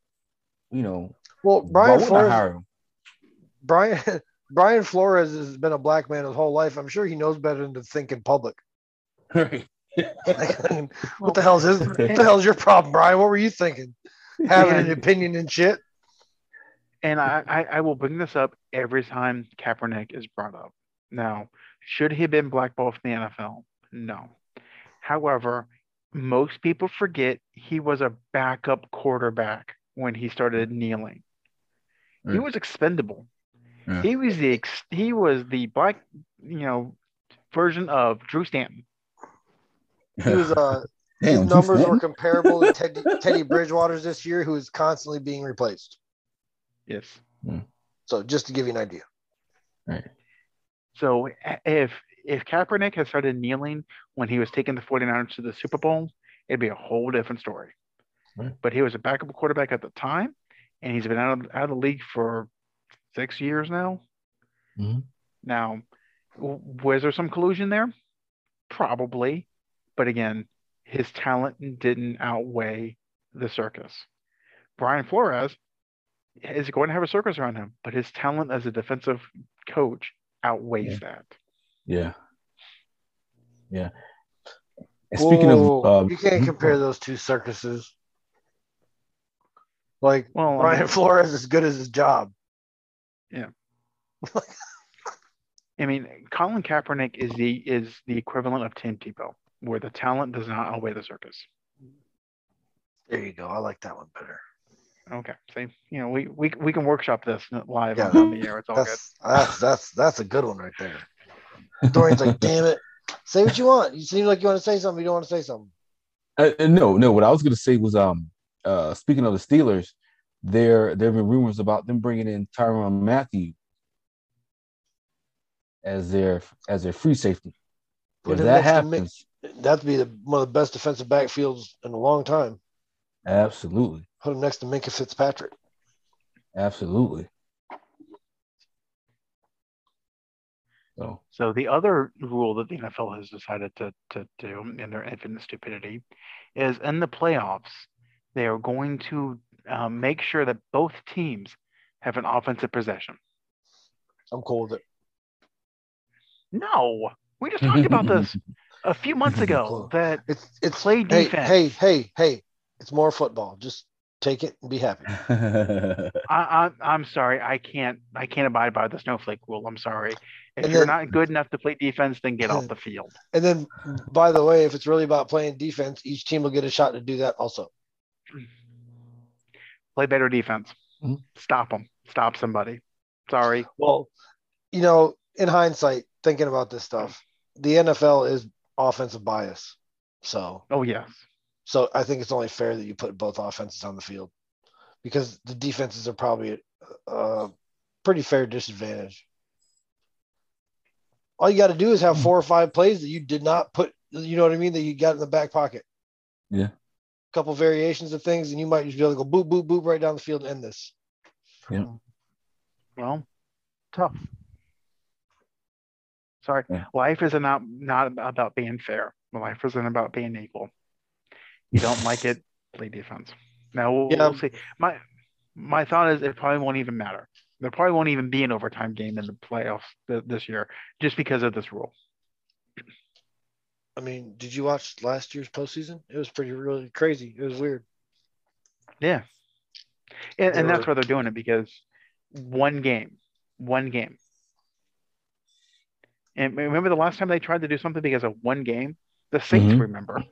you know, well, Brian Flores hire him? Brian <laughs> Brian Flores has been a black man his whole life. I'm sure he knows better than to think in public. <laughs> Right. <laughs> what the hell is his, what the hell is your problem, Brian? What were you thinking? Having an opinion and shit. And I, I, I will bring this up every time Kaepernick is brought up. Now, should he have been blackballed from the NFL? No. However, most people forget he was a backup quarterback when he started mm. kneeling. He mm. was expendable. Yeah. He was the ex- he was the black you know version of Drew Stanton. He was uh <laughs> his Damn, Drew numbers were comparable to Teddy, <laughs> Teddy Bridgewater's this year, who is constantly being replaced. Yes. Mm. So just to give you an idea. Right. So if if Kaepernick had started kneeling when he was taking the 49ers to the Super Bowl, it'd be a whole different story. Right. But he was a backup quarterback at the time, and he's been out of, out of the league for six years now. Mhm. Now, was there some collusion there? Probably. But again, his talent didn't outweigh the circus. Brian Flores is going to have a circus around him, but his talent as a defensive coach outweighs Yeah. that. Yeah. Yeah. And speaking of, Whoa, uh, you can't compare those two circuses. Like Well, I Brian mean- Flores is good as his job. Yeah. <laughs> I mean, Colin Kaepernick is the is the equivalent of Tim Tebow, where the talent does not outweigh the circus. There you go. I like that one better. Okay, see, you know, we we, we can workshop this live Yeah. on the air. It's all good. That's that's that's that's a good one right there. Dorian's like, damn it. Say what you want. You seem like you want to say something. You don't want to say something. Uh, uh, no, no. What I was going to say was, um, uh, speaking of the Steelers, there there have been rumors about them bringing in Tyrann Mathieu as their as their free safety. If that happens, That'd be the, one of the best defensive backfields in a long time. absolutely, Put him next to Minkah Fitzpatrick. absolutely. So So the other rule that the NFL has decided to to do in their infinite stupidity is in the playoffs, they are going to um, make sure that both teams have an offensive possession. I'm cool with it. No, we just talked about this a few months <laughs> ago. That It's it's play defense. hey, hey, hey, hey. It's more football. Just take it and be happy. <laughs> I, I, I'm sorry, I can't, I can't abide by the snowflake rule. I'm sorry. If And you're not good enough to play defense, then get off <laughs> the field. And then, by the way, if it's really about playing defense, each team will get a shot to do that also. <clears throat> Play better defense. Mhm. Stop them. Stop somebody. Sorry. Well, you know, in hindsight, thinking about this stuff, the NFL is offensive bias. So, Oh yes. So I think it's only fair that you put both offenses on the field because the defenses are probably at a pretty fair disadvantage. All you got to do is have hmm. four or five plays that you did not put, you know what I mean, that you got in the back pocket. Yeah. A couple variations of things, and you might just be able to go boop, boop, boop right down the field and end this. Yeah. Well, tough. Sorry. Yeah. Life isn't not not about being fair. Life isn't about being equal. You don't like it, play defense. Now we'll, Yeah. we'll see. My my thought is it probably won't even matter. There probably won't even be an overtime game in the playoffs th- this year just because of this rule. I mean, did you watch last year's postseason? It was pretty really crazy. It was weird. Yeah. And, and that's why they're doing it because one game, one game. And remember the last time they tried to do something because of one game? The Saints Mhm. remember.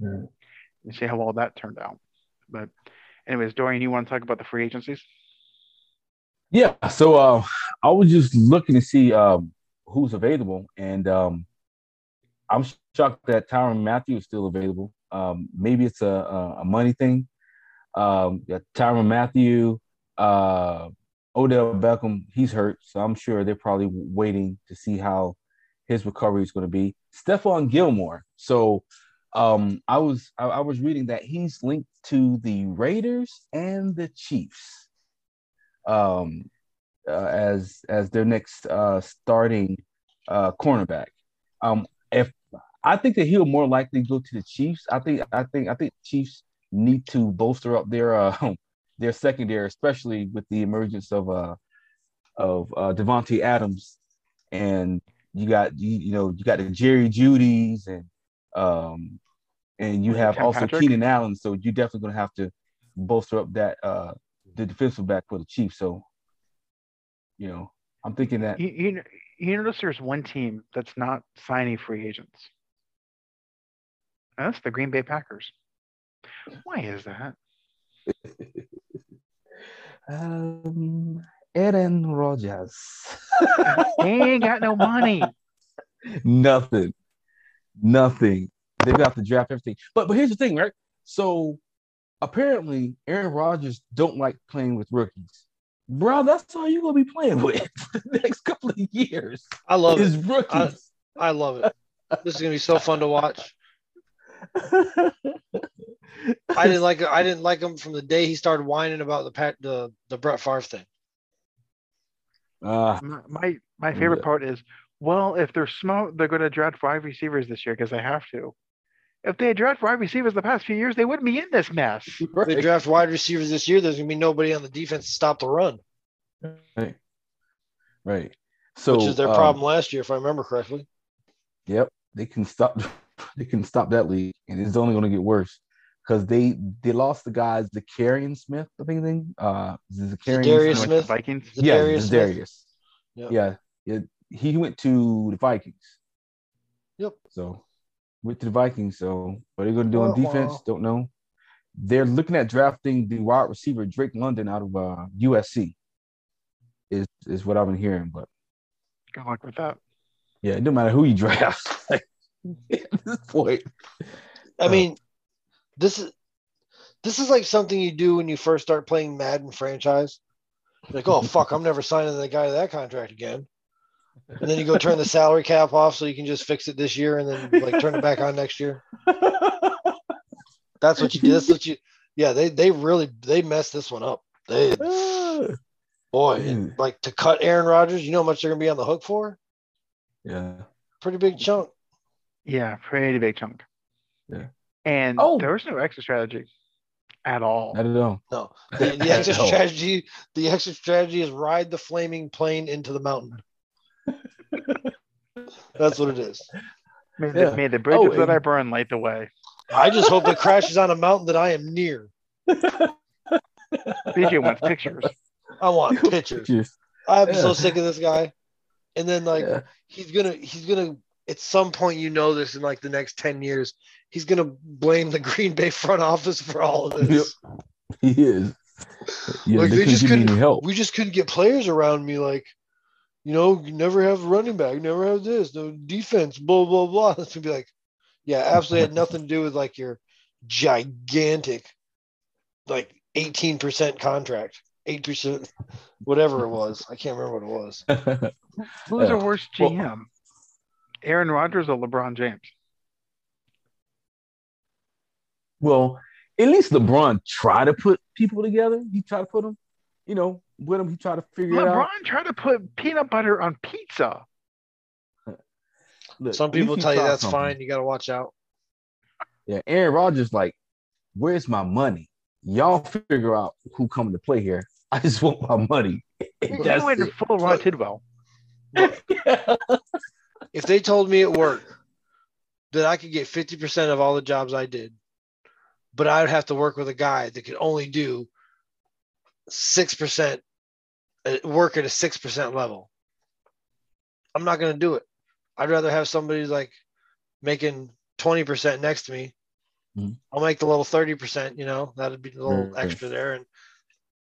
You see how all that turned out. But anyways, Dorian, you want to talk about the free agencies? Yeah, so uh, I was just looking to see um, who's available, and um, I'm shocked that Tyrann Mathieu is still available. Um, maybe it's a, a, money thing. Um, yeah, Tyrann Mathieu, uh, Odell Beckham, he's hurt, so I'm sure they're probably waiting to see how his recovery is going to be. Stephon Gilmore. So um, I was I, I was reading that he's linked to the Raiders and the Chiefs um, uh, as as their next uh, starting uh, cornerback. Um, if I think that he'll more likely go to the Chiefs. I think I think I think Chiefs need to bolster up their uh, <laughs> their secondary, especially with the emergence of uh of uh, Davante Adams, and you got you, you know you got the Jerry Jeudy's and um and you have Tim also Patrick? Keenan Allen, so you're definitely gonna have to bolster up that uh the defensive back for the Chiefs. So, you know, I'm thinking that You, you, you notice there's one team that's not signing free agents. And that's the Green Bay Packers. Why is that? <laughs> um, Aaron Rodgers. he ain't got no money. <laughs> Nothing. Nothing. They've got to draft everything. But but here's the thing, right? So apparently Aaron Rodgers don't like playing with rookies. Bro, that's all you're gonna be playing with <laughs> for the next couple of years. I love is it. rookies. I love it. This is gonna be so fun to watch. I didn't like I didn't like him from the day he started whining about the pat the the Brett Favre thing. uh, My my, my favorite part is, well, if they're smart, they're going to draft five receivers this year because they have to. If they had drafted wide receivers the past few years, they wouldn't be in this mess. <laughs> If they draft wide receivers this year, there's gonna be nobody on the defense to stop the run, right, right. So which is their um, problem last year, if I remember correctly. Yep, they can stop. <laughs> They can stop that league, and it's only going to get worse because they they lost the guys, the Carrion Smith, I think. Thing, uh, Zakarian Darius Like Smith? the Vikings. Yeah, Za'Darius Smith. Darius. Yep. Yeah, yeah, he went to the Vikings. Yep. So went to the Vikings. So what are they going to do on Wah, defense? wah. Don't know. They're looking at drafting the wide receiver Drake London out of uh, USC. Is is what I've been hearing, but Good luck with that. yeah, it don't matter who you draft. <laughs> at this point, I Uh, mean, this is this is like something you do when you first start playing Madden franchise. Like, oh fuck, I'm never signing the guy to that contract again. And then you go turn the salary cap off so you can just fix it this year and then like turn it back on next year. <laughs> That's what you do. That's what you yeah, they they really they messed this one up. They <sighs> boy, and, like to cut Aaron Rodgers, you know how much they're gonna be on the hook for? yeah. Pretty big chunk. Yeah, pretty big chunk. Yeah. And Oh. there was no exit strategy at all. I don't know. No, the, the exit <laughs> strategy. The exit strategy is ride the flaming plane into the mountain. That's what it is. May, Yeah. the, may the oh, bridges Oh, that I burn light the way. I just hope it crashes on a mountain that I am near. <laughs> BJ wants pictures. I want <laughs> pictures. Just- I'm so sick of this guy. And then like Yeah. he's gonna he's gonna at some point you know this in like the next 10 years, he's gonna blame the Green Bay front office for all of this. He is. Yeah, Like, they, they couldn't just give me any couldn't- help. We just couldn't get players around me like you know, you never have a running back, never have this, no defense, blah blah blah. <laughs> It's gonna be like, yeah, absolutely had nothing to do with like your gigantic, like 18% contract, 8%, <laughs> whatever it was. I can't remember what it was. <laughs> Who's Yeah. the worst Well- GM? Aaron Rodgers or LeBron James? well, at least LeBron tried to put people together. He tried to put them, you know, with him. He tried to figure it LeBron out. tried to put peanut butter on pizza. <laughs> Look, Some people tell you that's something. fine. You got to watch out. Yeah, Aaron Rodgers, like, where's my money? Y'all figure out who coming to play here. <laughs> I just want my money. <laughs> He went it. full Rod Tidwell. If they told me at work that I could get 50% of all the jobs I did, but I would have to work with a guy that could only do 6%, uh, work at a 6% level, I'm not going to do it. I'd rather have somebody like making 20% next to me. Mhm. I'll make the little 30%, you know, that'd be a little Right. extra there and,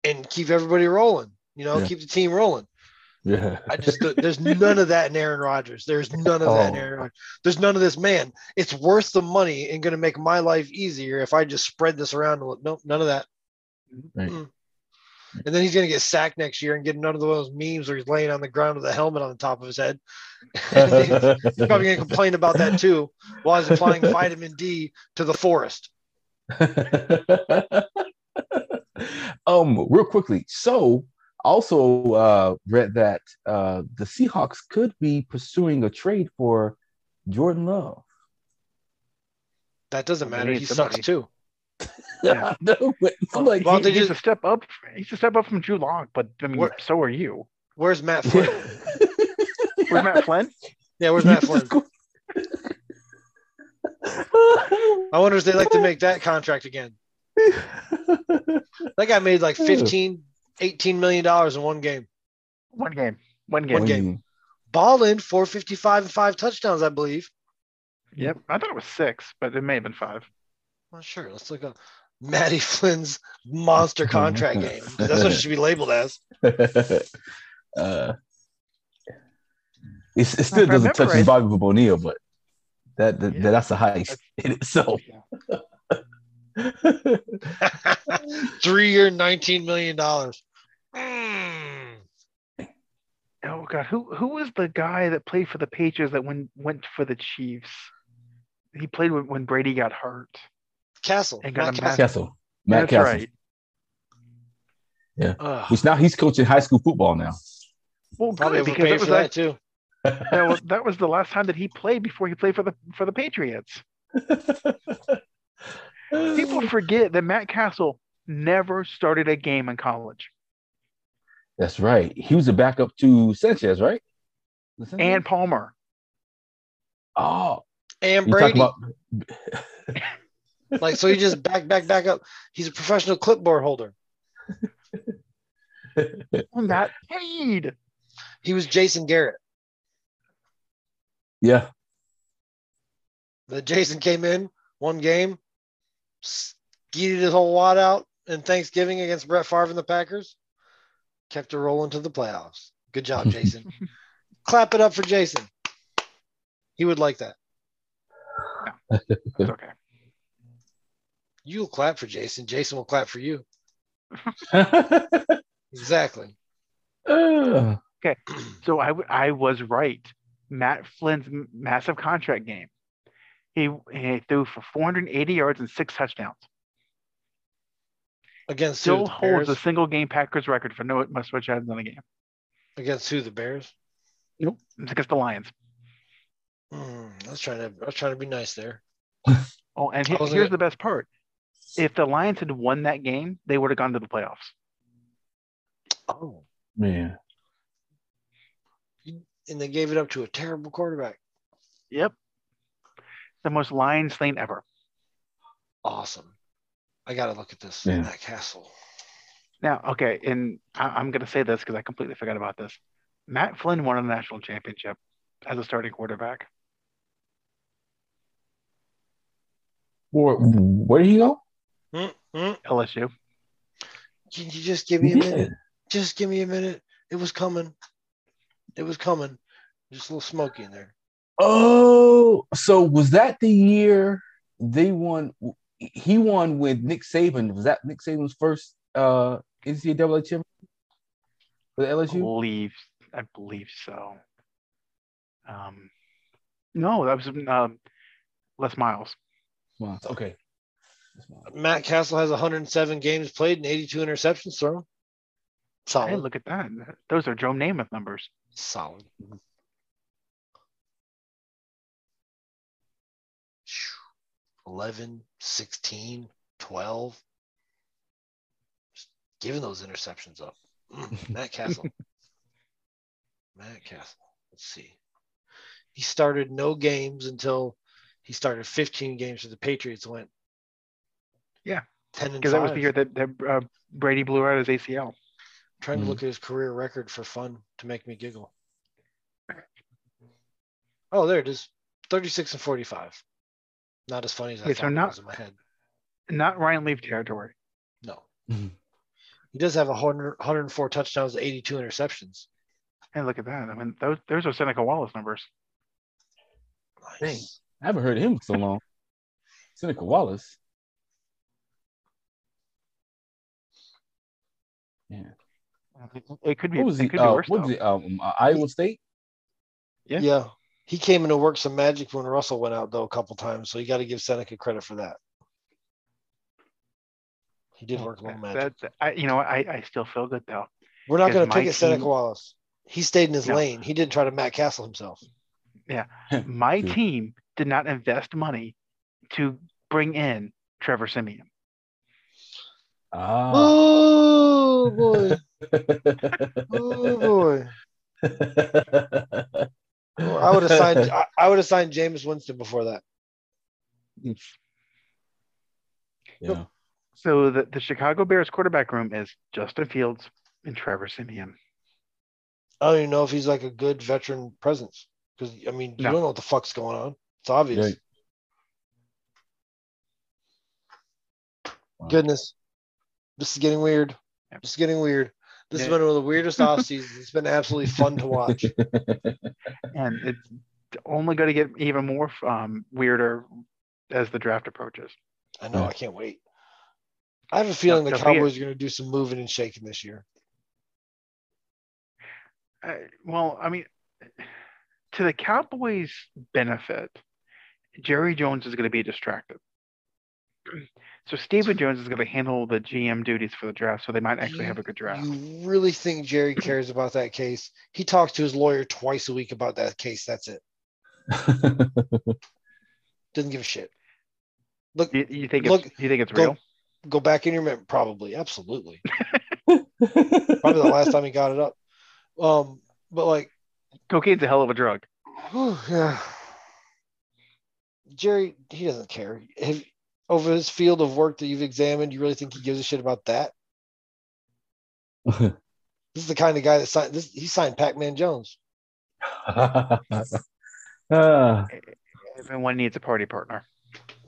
and keep everybody rolling, you know, Yeah. keep the team rolling. yeah. I just there's <laughs> none of that in Aaron Rodgers. There's none of that in Oh. Aaron Rodgers. There's none of this. Man, it's worth the money and going to make my life easier if I just spread this around. a little- Nope, none of that. Right. Mm. And then he's going to get sacked next year and get another one of those memes where he's laying on the ground with a helmet on the top of his head. <laughs> He's probably going to complain about that too while he's applying vitamin D to the forest. <laughs> um, real quickly. So, also uh, read that uh, the Seahawks could be pursuing a trade for Jordan Love. That doesn't matter. He somebody. sucks too. Yeah. <laughs> no, I'm like, Well, he they just- to step up. He's a step up from Drew Lock, but I mean, What- so are you. Where's Matt <laughs> Flynn? Where's Matt Flynn? Yeah, where's Matt <laughs> Flynn? I wonder if they like to make that contract again. That guy made like 15, 18 million dollars in one game. One game. One game. One game. Ballin, 455 and five touchdowns, I believe. Yep. I thought it was six, but it may have been five. Well, sure. Let's look up Maddie <laughs> Flynn's monster contract <laughs> game. That's what it should be labeled as. <laughs> uh, it's, it still doesn't touch remember his right- Bobby Bonilla, but that, that Yeah. that's a heist in itself. Three year, $19 million. Mm. Oh god, who who was the guy that played for the Patriots that went went for the Chiefs? He played when, when Brady got hurt. Cassel. And got Matt Cassel. Cassel, Matt That's Cassel, right. Ugh, which now he's coaching high school football now. Well, probably good because overpaid that was for that too. that was that was the last time that he played before he played for the for the Patriots. <laughs> People forget that Matt Cassel never started a game in college, That's right. He was a backup to Sanchez, right? Sanchez? and Palmer. oh, And Brady. about <laughs> Like, so he just back, back, back up. He's a professional clipboard holder. <laughs> Matt paid. He was Jason Garrett. yeah, The Jason came in one game, skeeted his whole wad out in Thanksgiving against Brett Favre and the Packers, kept it rolling to the playoffs. Good job, Jason. <laughs> Clap it up for Jason. He would like that. It's okay. You'll clap for Jason. Jason will clap for you. <laughs> Exactly. <sighs> Uh, <clears throat> So I w- I was right. Matt Flynn's m- massive contract game. He, he threw for 480 yards and six touchdowns. Against Still who? The holds Bears? the single game Packers record for no must watch ads in a game. Against who? The Bears. Nope. It's against the Lions. Hmm, I was trying to. I was trying to be nice there. oh, and he- here's the best part: if the Lions had won that game, they would have gone to the playoffs. Oh, Man. and they gave it up to a terrible quarterback. Yep, the most Lions thing ever. Awesome. I got to look at this. Yeah. Matt Cassel. Now, okay, and I, I'm going to say this because I completely forgot about this. Matt Flynn won a national championship as a starting quarterback. Where, where did he go? Mm-mm. LSU. Can you just give me a Yeah. minute? Just give me a minute. It was coming. It was coming. Just a little smoky in there. Oh, so was that the year they won? He won with Nick Saban. Was that Nick Saban's first uh NCAA championship with I LSU? believe, I believe so. Um, no, that was um, Les Miles. Wow, okay. Matt Cassel has 107 games played and 82 interceptions thrown. Hey, Solid. look at that. Those are Joe Namath numbers. Solid. Phew. 11, 16, 12. Just giving those interceptions up. Mm, <laughs> Matt Cassel. Matt Cassel. Let's see. He started no games until he started 15 games for the Patriots. Went Yeah, 10 and Because that was the year that, that uh, Brady blew out his ACL. Trying to Mhm. look at his career record for fun to make me giggle. Oh, there it is. 36 and 45. Not as funny as I Okay, so thought it not- was in my head. Not Ryan Leaf territory. No. Mhm. He does have 100, 104 touchdowns, 82 interceptions. Hey, look at that. I mean, those those are Seneca Wallace numbers. Nice. I haven't heard him in so long. <laughs> Seneca Wallace. Yeah. It could be. What was it he? be Uh, worse. what was though. he? Um, uh, Iowa State. Yeah. Yeah. He came in to work some magic when Russell went out, though, a couple times. So you got to give Seneca credit for that. He did work a little magic. That, that- I, you know, I, I still feel good though. We're not going to my pick at Seneca Wallace. He stayed in his No. lane. He didn't try to Matt Cassel himself. Yeah, <laughs> my team did not invest money to bring in Trevor Siemian. Ah. Oh Oh, boy! Oh boy! I would have signed. I, I would have signed Jameis Winston before that. yeah. So the, the Chicago Bears quarterback room is Justin Fields and Trevor Siemian. I don't even know if he's like a good veteran presence because I mean you No. don't know what the fuck's going on. It's obvious. Right. Wow. Goodness, this is getting weird. Yep. This getting weird. This has been one of the weirdest off <laughs> seasons. It's been absolutely fun to watch. <laughs> And it's only going to get even more um, weirder as the draft approaches. I know. I can't wait. I have a feeling the because we- Cowboys are going to do some moving and shaking this year. Uh, well, I mean, to the Cowboys' benefit, Jerry Jones is going to be distracted. So Stephen Jones is going to handle the GM duties for the draft, so they might actually have a good draft. You really think Jerry cares about that case? He talks to his lawyer twice a week about that case. That's it. <laughs> Doesn't give a shit. Look, You, you think Look, it's you think it's go- real? go back in your memory. Probably, absolutely. <laughs> Probably the last time he got it up. Um, but like, Cocaine's a hell of a drug. yeah. Jerry, he doesn't care. Have, over his field of work that you've examined, you really think he gives a shit about that? <laughs> This is the kind of guy that signed this. He signed Pac-Man Jones. <laughs> Ah, Everyone needs a party partner.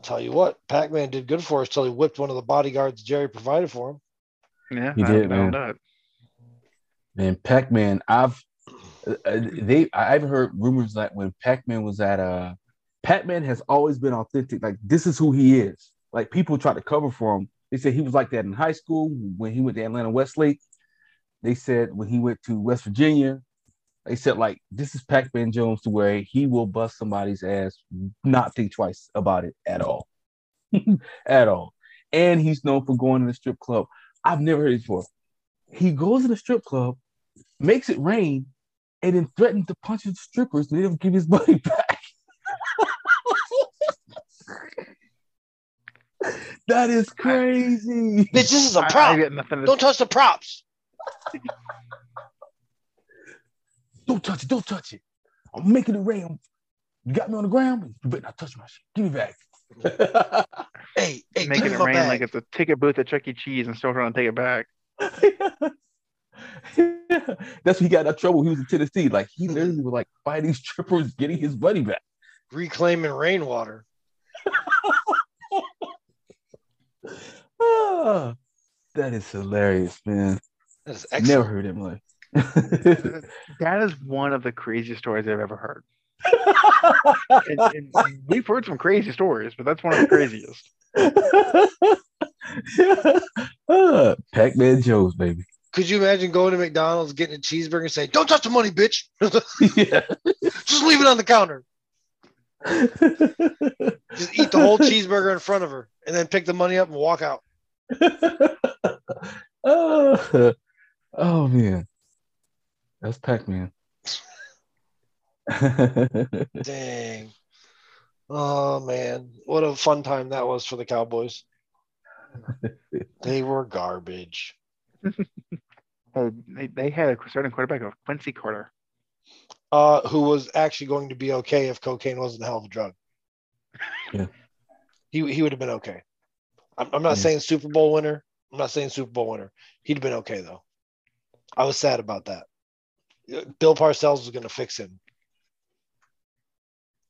Tell you what, Pac-Man did good for us till he whipped one of the bodyguards Jerry provided for him. Yeah, He I- did, I don't man. know man, Pac-Man. I've uh, they I've heard rumors that when Pac-Man was at uh Pac-Man has always been authentic. Like this is who he is. Like people try to cover for him. They said he was like that in high school when he went to Atlanta Westlake. They said when he went to West Virginia, they said like this is Pac-Man Jones to where he will bust somebody's ass, not think twice about it at all. <laughs> at all. And he's known for going to the strip club. I've never heard it before. He goes to the strip club, makes it rain, and then threatens to punch the strippers they don't give his <laughs> money back. <laughs> that is crazy. Bitch, this is a prop. I, I to... Don't touch the props. don't touch it. Don't touch it. I'm making it rain. You got me on the ground. You better not touch my shit. Give me back. <laughs> hey, hey, making it rain bag. like it's a ticket booth at Chuck E. Cheese and still trying to take it back. <laughs> That's when he got that trouble. He was in Tennessee. Like he literally was like fighting strippers, getting his money back. Reclaiming rainwater. <laughs> ah, that is hilarious, man. That is excellent. Never heard him like. <laughs> that is one of the craziest stories I've ever heard. <laughs> and, and we've heard some crazy stories, but that's one of the craziest. uh, Pac-Man Jones, baby. Could you imagine going to McDonald's, getting a cheeseburger, and saying, "Don't touch the money, bitch. yeah. Just leave it on the counter." Just eat the whole cheeseburger in front of her, and then pick the money up and walk out. <laughs> oh, oh man, that's Pac-Man. <laughs> Dang. Oh man, what a fun time that was for the Cowboys. they were garbage. <laughs> They, they had a starting quarterback of Quincy Carter. Uh, who was actually going to be okay if cocaine wasn't a hell of a drug. Yeah. He, he would have been okay. I'm, I'm not yeah. saying Super Bowl winner. I'm not saying Super Bowl winner. He'd have been okay, though. I was sad about that. Bill Parcells was going to fix him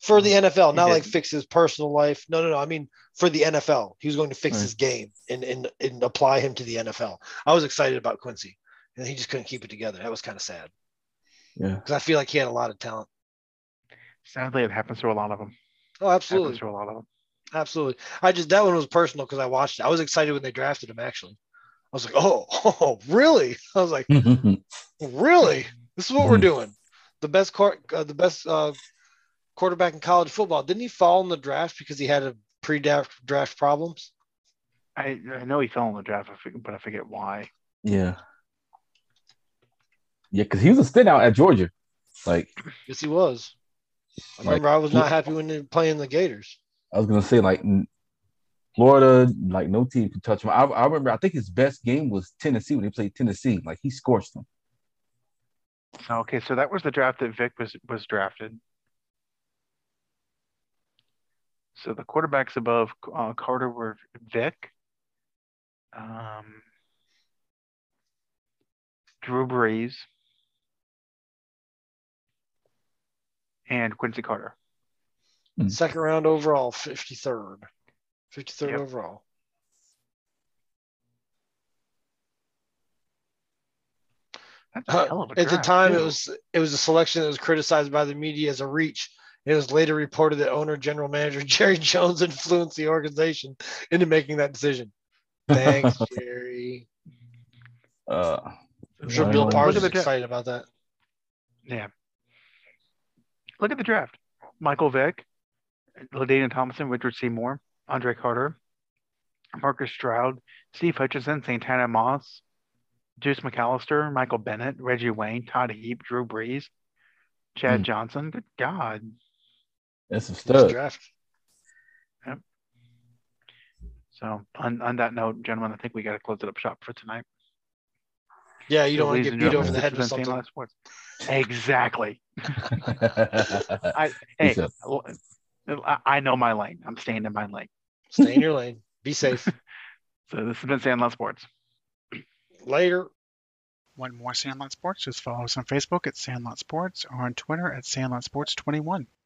for the NFL, not like fix his personal life. No, no, no. I mean for the NFL, he was going to fix right. his game and, and and apply him to the NFL. I was excited about Quincy, and he just couldn't keep it together. That was kind of sad. Yeah, because I feel like he had a lot of talent. Sadly, it happens to a lot of them. Oh, absolutely. to a lot of them. Absolutely. I just that one was personal because I watched it. I was excited when they drafted him. Actually, I was like, oh, <laughs> oh really? I was like, <laughs> really? This is what we're doing. The best court, uh, the best uh, quarterback in college football. Didn't he fall in the draft because he had a pre-draft draft problems? I I know he fell in the draft, but I forget why. Yeah. Yeah, because he was a standout at Georgia. Like, yes, he was. I remember like, I was not happy when they were playing the Gators. I was gonna say like Florida, like no team could touch him. I, I remember I think his best game was Tennessee when they played Tennessee. Like he scorched them. Okay, so that was the draft that Vick was was drafted. So the quarterbacks above uh, Carter were Vick, um, Drew Brees, and Quincy Carter. Hmm. Second round overall, 53rd. 53rd yep. overall. Uh, at the time, too. it was it was a selection that was criticized by the media as a reach it was later reported that owner general manager <laughs> Jerry Jones influenced the organization into making that decision. Thanks, <laughs> Jerry. Uh, I'm sure Bill Parrs is excited about that. Yeah. Look at the draft. Michael Vick, LaDainian Thompson, Richard Seymour, Andre Carter, Marcus Stroud, Steve Hutchinson, Santana Moss, Deuce McAllister, Michael Bennett, Reggie Wayne, Todd Heap, Drew Brees, Chad mm. Johnson. Good God. That's a stud. Draft. Yep. So on, on that note, gentlemen, I think we got to close it up shop for tonight. Yeah, you don't want to get beat over the head with something. Exactly. <laughs> I, hey, I know my lane. I'm staying in my lane. Stay in your lane. Be safe. <laughs> so this has been Sandlot Sports. Later. One more Sandlot Sports. Just follow us on Facebook at Sandlot Sports or on Twitter at Sandlot Sports 21.